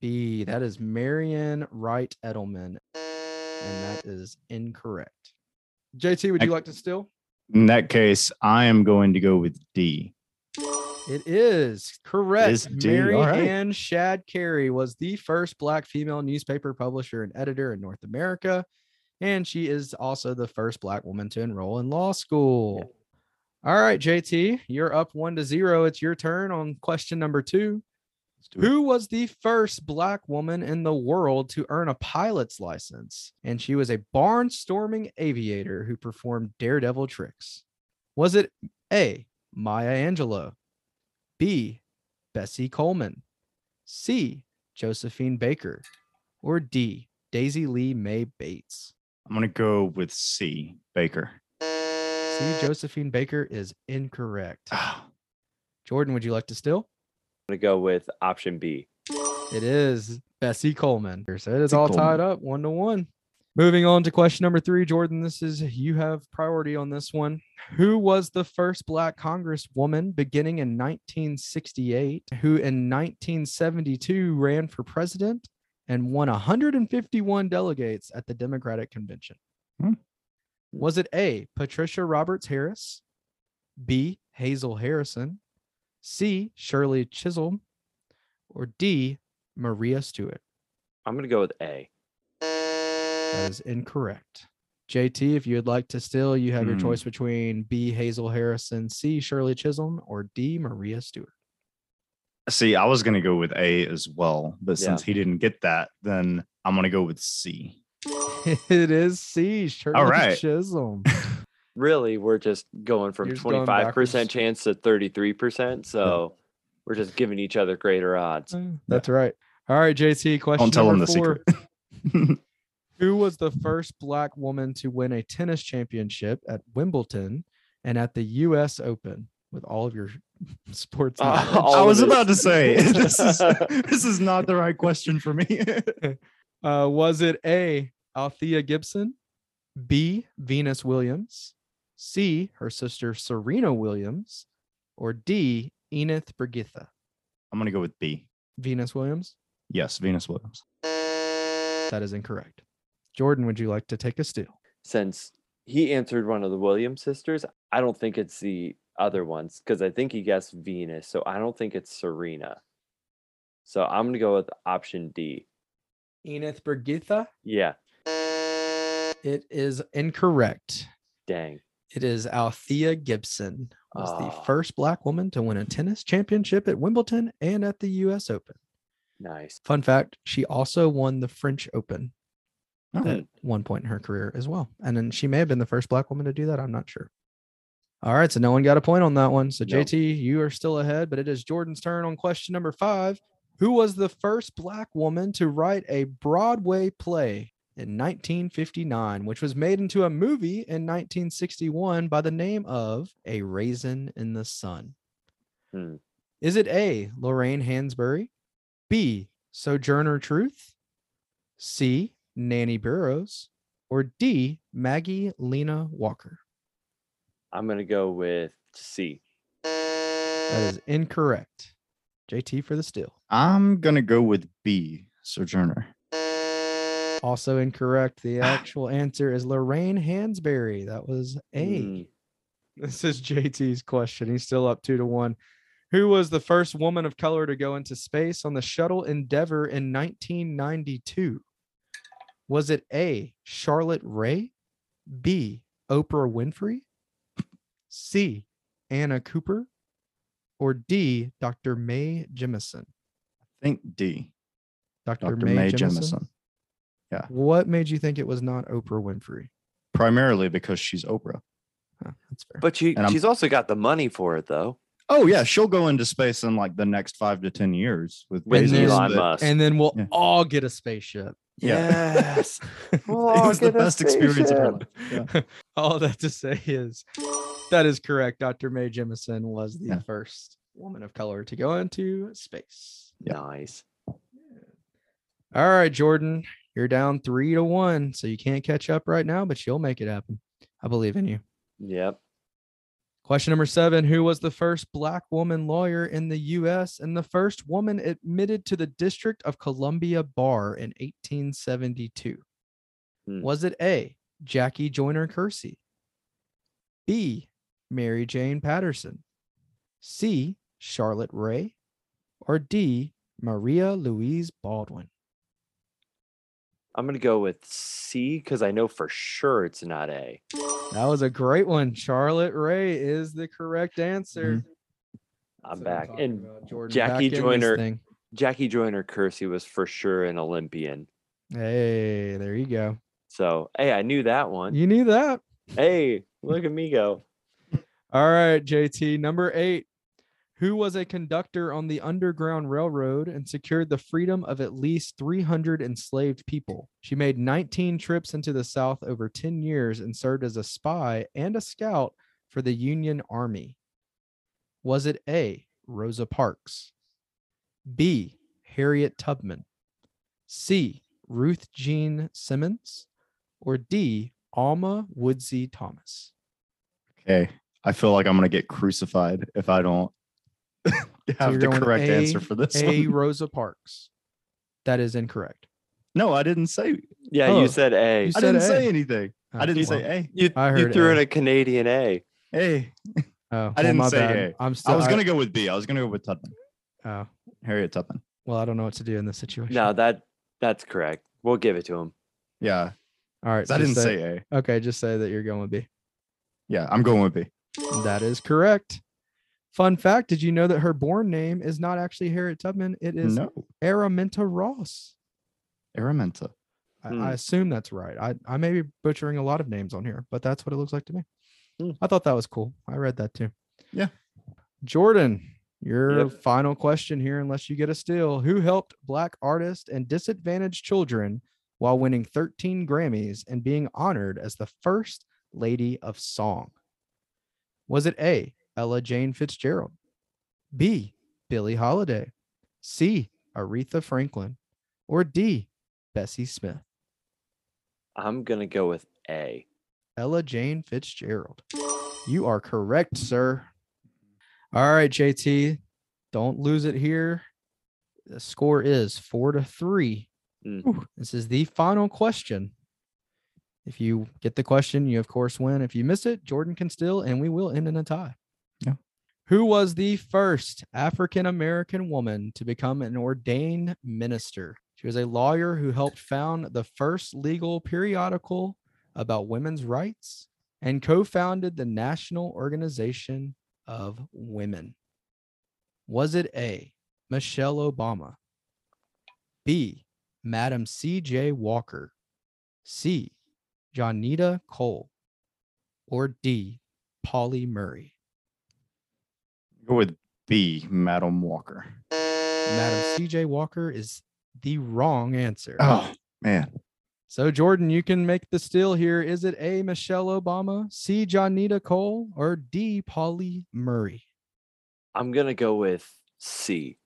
B, that is Marion Wright Edelman. And that is incorrect. JT, would you I- like to still? In that case, I am going to go with D. It is correct. is D, Mary all right. Ann Shadd Cary was the first Black female newspaper publisher and editor in North America. And she is also the first Black woman to enroll in law school. All right, JT, you're up one to zero. It's your turn on question number two. Let's do it. Who was the first Black woman in the world to earn a pilot's license? And she was a barnstorming aviator who performed daredevil tricks. Was it A. Maya Angelou, B. Bessie Coleman, C. Josephine Baker, or D. Daisy Lee May Bates? I'm going to go with C. Baker. C. Josephine Baker is incorrect. Ah, Jordan, would you like to still? I'm gonna go with option B. It is Bessie Coleman. So it is Bessie all tied up one to one. Moving on to question number three, Jordan. This is you have priority on this one. Who was the first Black Congresswoman beginning in 1968, who in 1972 ran for president and won 151 delegates at the Democratic Convention? Hmm. Was it A. Patricia Roberts Harris, B. Hazel Harrison, C. Shirley Chisholm, or D. Maria Stewart. I'm gonna go with A. That is incorrect. JT, if you would like to still, you have your Hmm. choice between B. Hazel Harrison, C. Shirley Chisholm, or D. Maria Stewart. See, I was going to go with A as well, but Yeah. since he didn't get that, then I'm going to go with C. it is C. Shirley right. Chisholm. Really, we're just going from You're 25 percent backwards. chance to 33 percent. So we're just giving each other greater odds. That's right. All right, JT. Question Don't tell him number the four. secret. Who was the first Black woman to win a tennis championship at Wimbledon and at the U.S. Open? With all of your sports, Uh, knowledge? I was about to say this is this is not the right question for me. Uh, was it A. Althea Gibson, B. Venus Williams, C. Her sister Serena Williams, or D. Enith Brigitha? I'm gonna go with B. Venus Williams. Yes, Venus Williams. That is incorrect. Jordan, would you like to take a steal? Since he answered one of the Williams sisters, I don't think it's the other ones because I think he guessed Venus. So I don't think it's Serena. So I'm gonna go with option D. Enith Brigitha. Yeah. It is incorrect. Dang. It is Althea Gibson was the Ah. first black woman to win a tennis championship at Wimbledon and at the US Open. Nice. Fun fact, she also won the French Open Oh, at one point in her career as well. And then she may have been the first black woman to do that. I'm not sure. All right. So no one got a point on that one. So No. JT, you are still ahead, but it is Jordan's turn on question number five. Who was the first black woman to write a Broadway play in 1959, which was made into a movie in 1961 by the name of A Raisin in the Sun? Hmm. Is it A, Lorraine Hansberry, B, Sojourner Truth, C, Nannie Burroughs, or D, Maggie Lena Walker? I'm gonna go with C. That is incorrect. JT for the steal. I'm gonna go with B. Sojourner. Also incorrect. The actual answer is Lorraine Hansberry. That was A. Mm, This is JT's question. He's still up two to one. Who was the first woman of color to go into space on the shuttle Endeavour in 1992? Was it A. Charlotte Ray, B. Oprah Winfrey, C. Anna Cooper, or D. Dr. Mae Jemison? I think D. Dr. Dr. Mae, Mae Jemison. Jemison. What made you think it was not Oprah Winfrey? Primarily because she's Oprah. Huh, that's fair. But she And I'm- she's also got the money for it though. Oh yeah, she'll go into space in like the next five to ten years with With And Bezos, then- Elon but- Musk. and then we'll Yeah. all get a spaceship. Yeah. Yes. it was the best experience of her life. All that to say is that is correct. Dr. Mae Jemison was the Yeah. first woman of color to go into space. Nice. All right, Jordan, you're down three to one, so you can't catch up right now, but you'll make it happen. I believe in you. Yep. Question number seven Who was the first Black woman lawyer in the U.S. and the first woman admitted to the District of Columbia Bar in 1872? Hmm. Was it A. Jackie Joyner Kersee? B. Mary Jane Patterson? C. Charlotte Ray? Or D. Maria Louise Baldwin? I'm gonna go with C because I know for sure it's not A. That was a great one. Charlotte Ray is the correct mm-hmm. answer. I'm That's what back. talking And Jordan. Jackie Back Joyner- Jackie Joyner Kersee was for sure an Olympian. Hey, there you go. So hey, I knew that one. You knew that. Hey, look at me go. All right, JT. Number eight. Who was a conductor on the Underground Railroad and secured the freedom of at least 300 enslaved people? She made 19 trips into the South over 10 years and served as a spy and a scout for the Union Army. Was it A. Rosa Parks, B. Harriet Tubman, C. Ruth Jean Simmons, or D. Alma Woodsey Thomas? Okay. I feel like I'm gonna get crucified if I don't have you're the correct A- answer for this A. one. Rosa Parks. That is incorrect. No, I didn't say. Yeah, Oh, you said A. you I didn't A. say anything. Oh, I didn't well, say A. You, I you threw A. in a Canadian A. A. Oh, I didn't my say bad. A. I'm still. I was gonna go with B. I was gonna go with Tubman. Oh, Harriet Tubman. well, I don't know what to do in this situation. No, that that's correct. We'll give it to him. Yeah. All right. I didn't say A. Okay, just say that you're going with B. Yeah, I'm going with B. That is correct. Fun fact: Did you know that her born name is not actually Harriet Tubman? It is No. Araminta Ross. Araminta. I, Hmm. I assume that's right. I, I may be butchering a lot of names on here, but that's what it looks like to me. Hmm. I thought that was cool. I read that too. Yeah. Jordan, your Yep. final question here, unless you get a steal. Who helped Black artists and disadvantaged children while winning 13 Grammys and being honored as the first lady of song? Was it A, Ella Jane Fitzgerald? B, Billie Holiday? C, Aretha Franklin? Or D, Bessie Smith? I'm gonna go with A. Ella Jane Fitzgerald. You are correct, sir. All right, JT. Don't lose it here. The score is four to three. Mm. This is the final question. If you get the question, you of course win. If you miss it, Jordan can still, and we will end in a tie. Who was the first African American woman to become an ordained minister? She was a lawyer who helped found the first legal periodical about women's rights and co founded the National Organization of Women. Was it A, Michelle Obama? B, Madam C.J. Walker? C, Johnnetta Cole? Or D, Pauli Murray? Go with B. Madam Walker. Madam C.J. Walker is the wrong answer. Oh man. So, Jordan, you can make the steal here. Is it A, Michelle Obama, C, Johnnetta Cole, or D, Pauli Murray? I'm gonna go with C.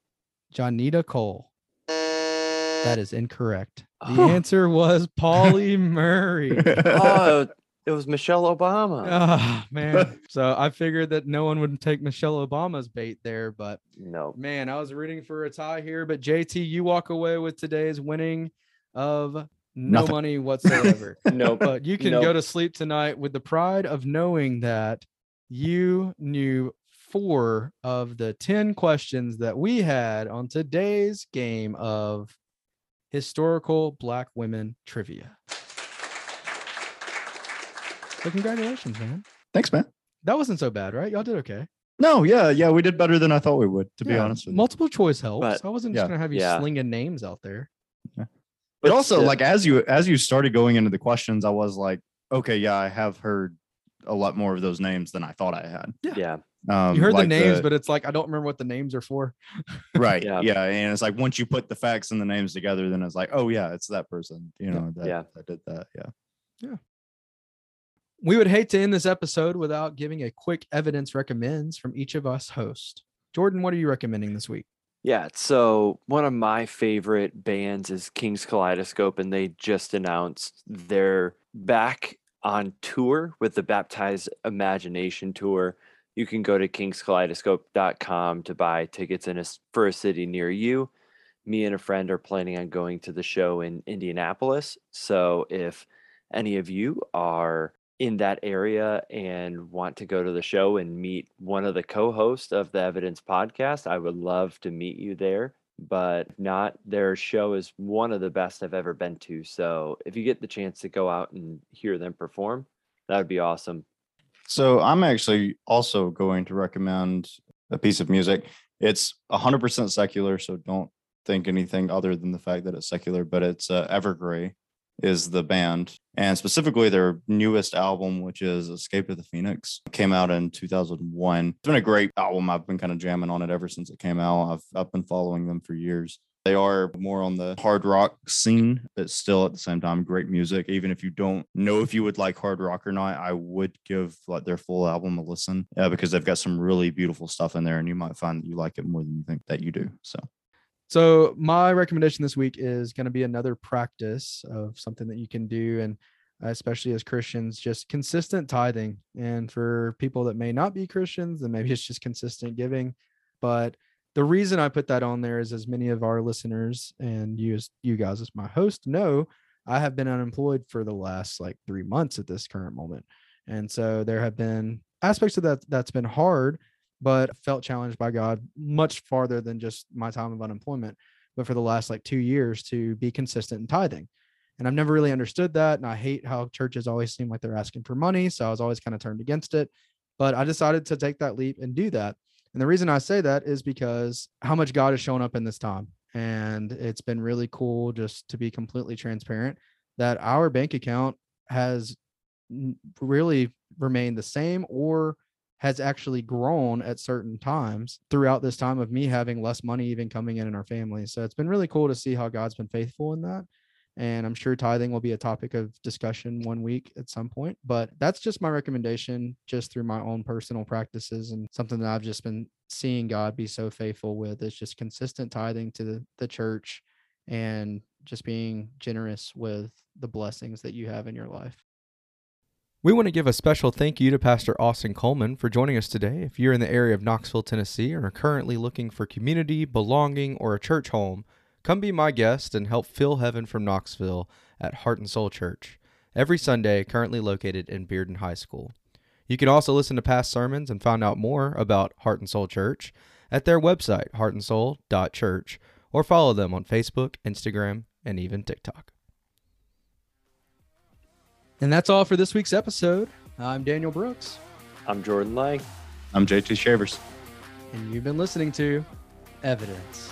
Johnnetta Cole. That is incorrect. The Oh. answer was Pauli Murray. oh, it was Michelle Obama. Oh, man. So I figured that no one would take Michelle Obama's bait there, but No. man, I was rooting for a tie here. But JT, you walk away with today's winning of no Nothing. money whatsoever. Nope. but you can go to sleep tonight with the pride of knowing that you knew four of the 10 questions that we had on today's game of historical black women trivia. So congratulations, man. Thanks, man. That wasn't so bad, right? Y'all did okay. No, yeah, yeah, we did better than I thought we would, to be honest with you. multiple choice helps. But- I wasn't just yeah, gonna have you yeah. slinging names out there. But also, still- like as you as you started going into the questions, I was like, okay, yeah, I have heard a lot more of those names than I thought I had. Yeah. Um, you heard like the names, but it's like I don't remember what the names are for. right, Yeah. yeah. and it's like once you put the facts and the names together, then it's like, oh yeah, it's that person. You know, that, Yeah. that did that. Yeah. Yeah. We would hate to end this episode without giving a quick evidence recommends from each of us hosts. Jordan, what are you recommending this week? Yeah, so one of my favorite bands is King's Kaleidoscope, and they just announced they're back on tour with the Baptized Imagination Tour. You can go to kingskaleidoscope.com to buy tickets in a, for a city near you. Me and a friend are planning on going to the show in Indianapolis. So if any of you are in that area and want to go to the show and meet one of the co-hosts of the Evidence podcast, I would love to meet you there. But not, their show is one of the best I've ever been to. So if you get the chance to go out and hear them perform, that would be awesome. So I'm actually also going to recommend a piece of music. It's 100% secular, so don't think anything other than the fact that it's secular. But it's uh, Evergrey is the band, and specifically their newest album, which is Escape of the Phoenix, came out in 2001. It's been a great album. I've been kind of jamming on it ever since it came out. I've I've been following them for years. They are more on the hard rock scene, but still at the same time great music. Even if you don't know if you would like hard rock or not, I would give like their full album a listen uh, because they've got some really beautiful stuff in there, and you might find that you like it more than you think that you do. So So my recommendation this week is going to be another practice of something that you can do, and especially as Christians, just consistent tithing. And for people that may not be Christians, then maybe it's just consistent giving. But the reason I put that on there is, as many of our listeners and you, as you guys as my host know, I have been unemployed for the last like three months at this current moment, and so there have been aspects of that that's been hard but felt challenged by God much farther than just my time of unemployment, but for the last like two years to be consistent in tithing. And I've never really understood that. And I hate how churches always seem like they're asking for money. So I was always kind of turned against it. But I decided to take that leap and do that. And the reason I say that is because how much God has shown up in this time. And it's been really cool just to be completely transparent that our bank account has really remained the same or has actually grown at certain times throughout this time of me having less money even coming in in our family. So it's been really cool to see how God's been faithful in that. And I'm sure tithing will be a topic of discussion one week at some point. But that's just my recommendation, just through my own personal practices and something that I've just been seeing God be so faithful with is just consistent tithing to the, the church and just being generous with the blessings that you have in your life. We want to give a special thank you to Pastor Austin Coleman for joining us today. If you're in the area of Knoxville, Tennessee, and are currently looking for community, belonging, or a church home, come be my guest and help fill heaven from Knoxville at Heart and Soul Church every Sunday, currently located in Bearden High School. You can also listen to past sermons and find out more about Heart and Soul Church at their website, heartandsoul.church, or follow them on Facebook, Instagram, and even TikTok. And that's all for this week's episode. I'm Daniel Brooks, I'm Jordan Lane. I'm JT Shavers. and you've been listening to Evidence.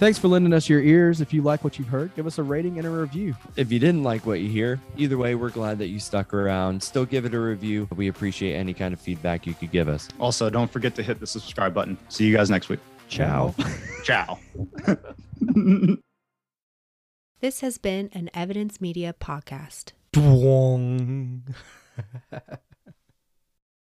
Thanks for lending us your ears. If you like what you've heard, give us a rating and a review. If you didn't like what you hear, either way, we're glad that you stuck around. Still give it a review. We appreciate any kind of feedback you could give us. Also, don't forget to hit the subscribe button. See you guys next week. Ciao. Ciao. This has been an Evidence Media podcast.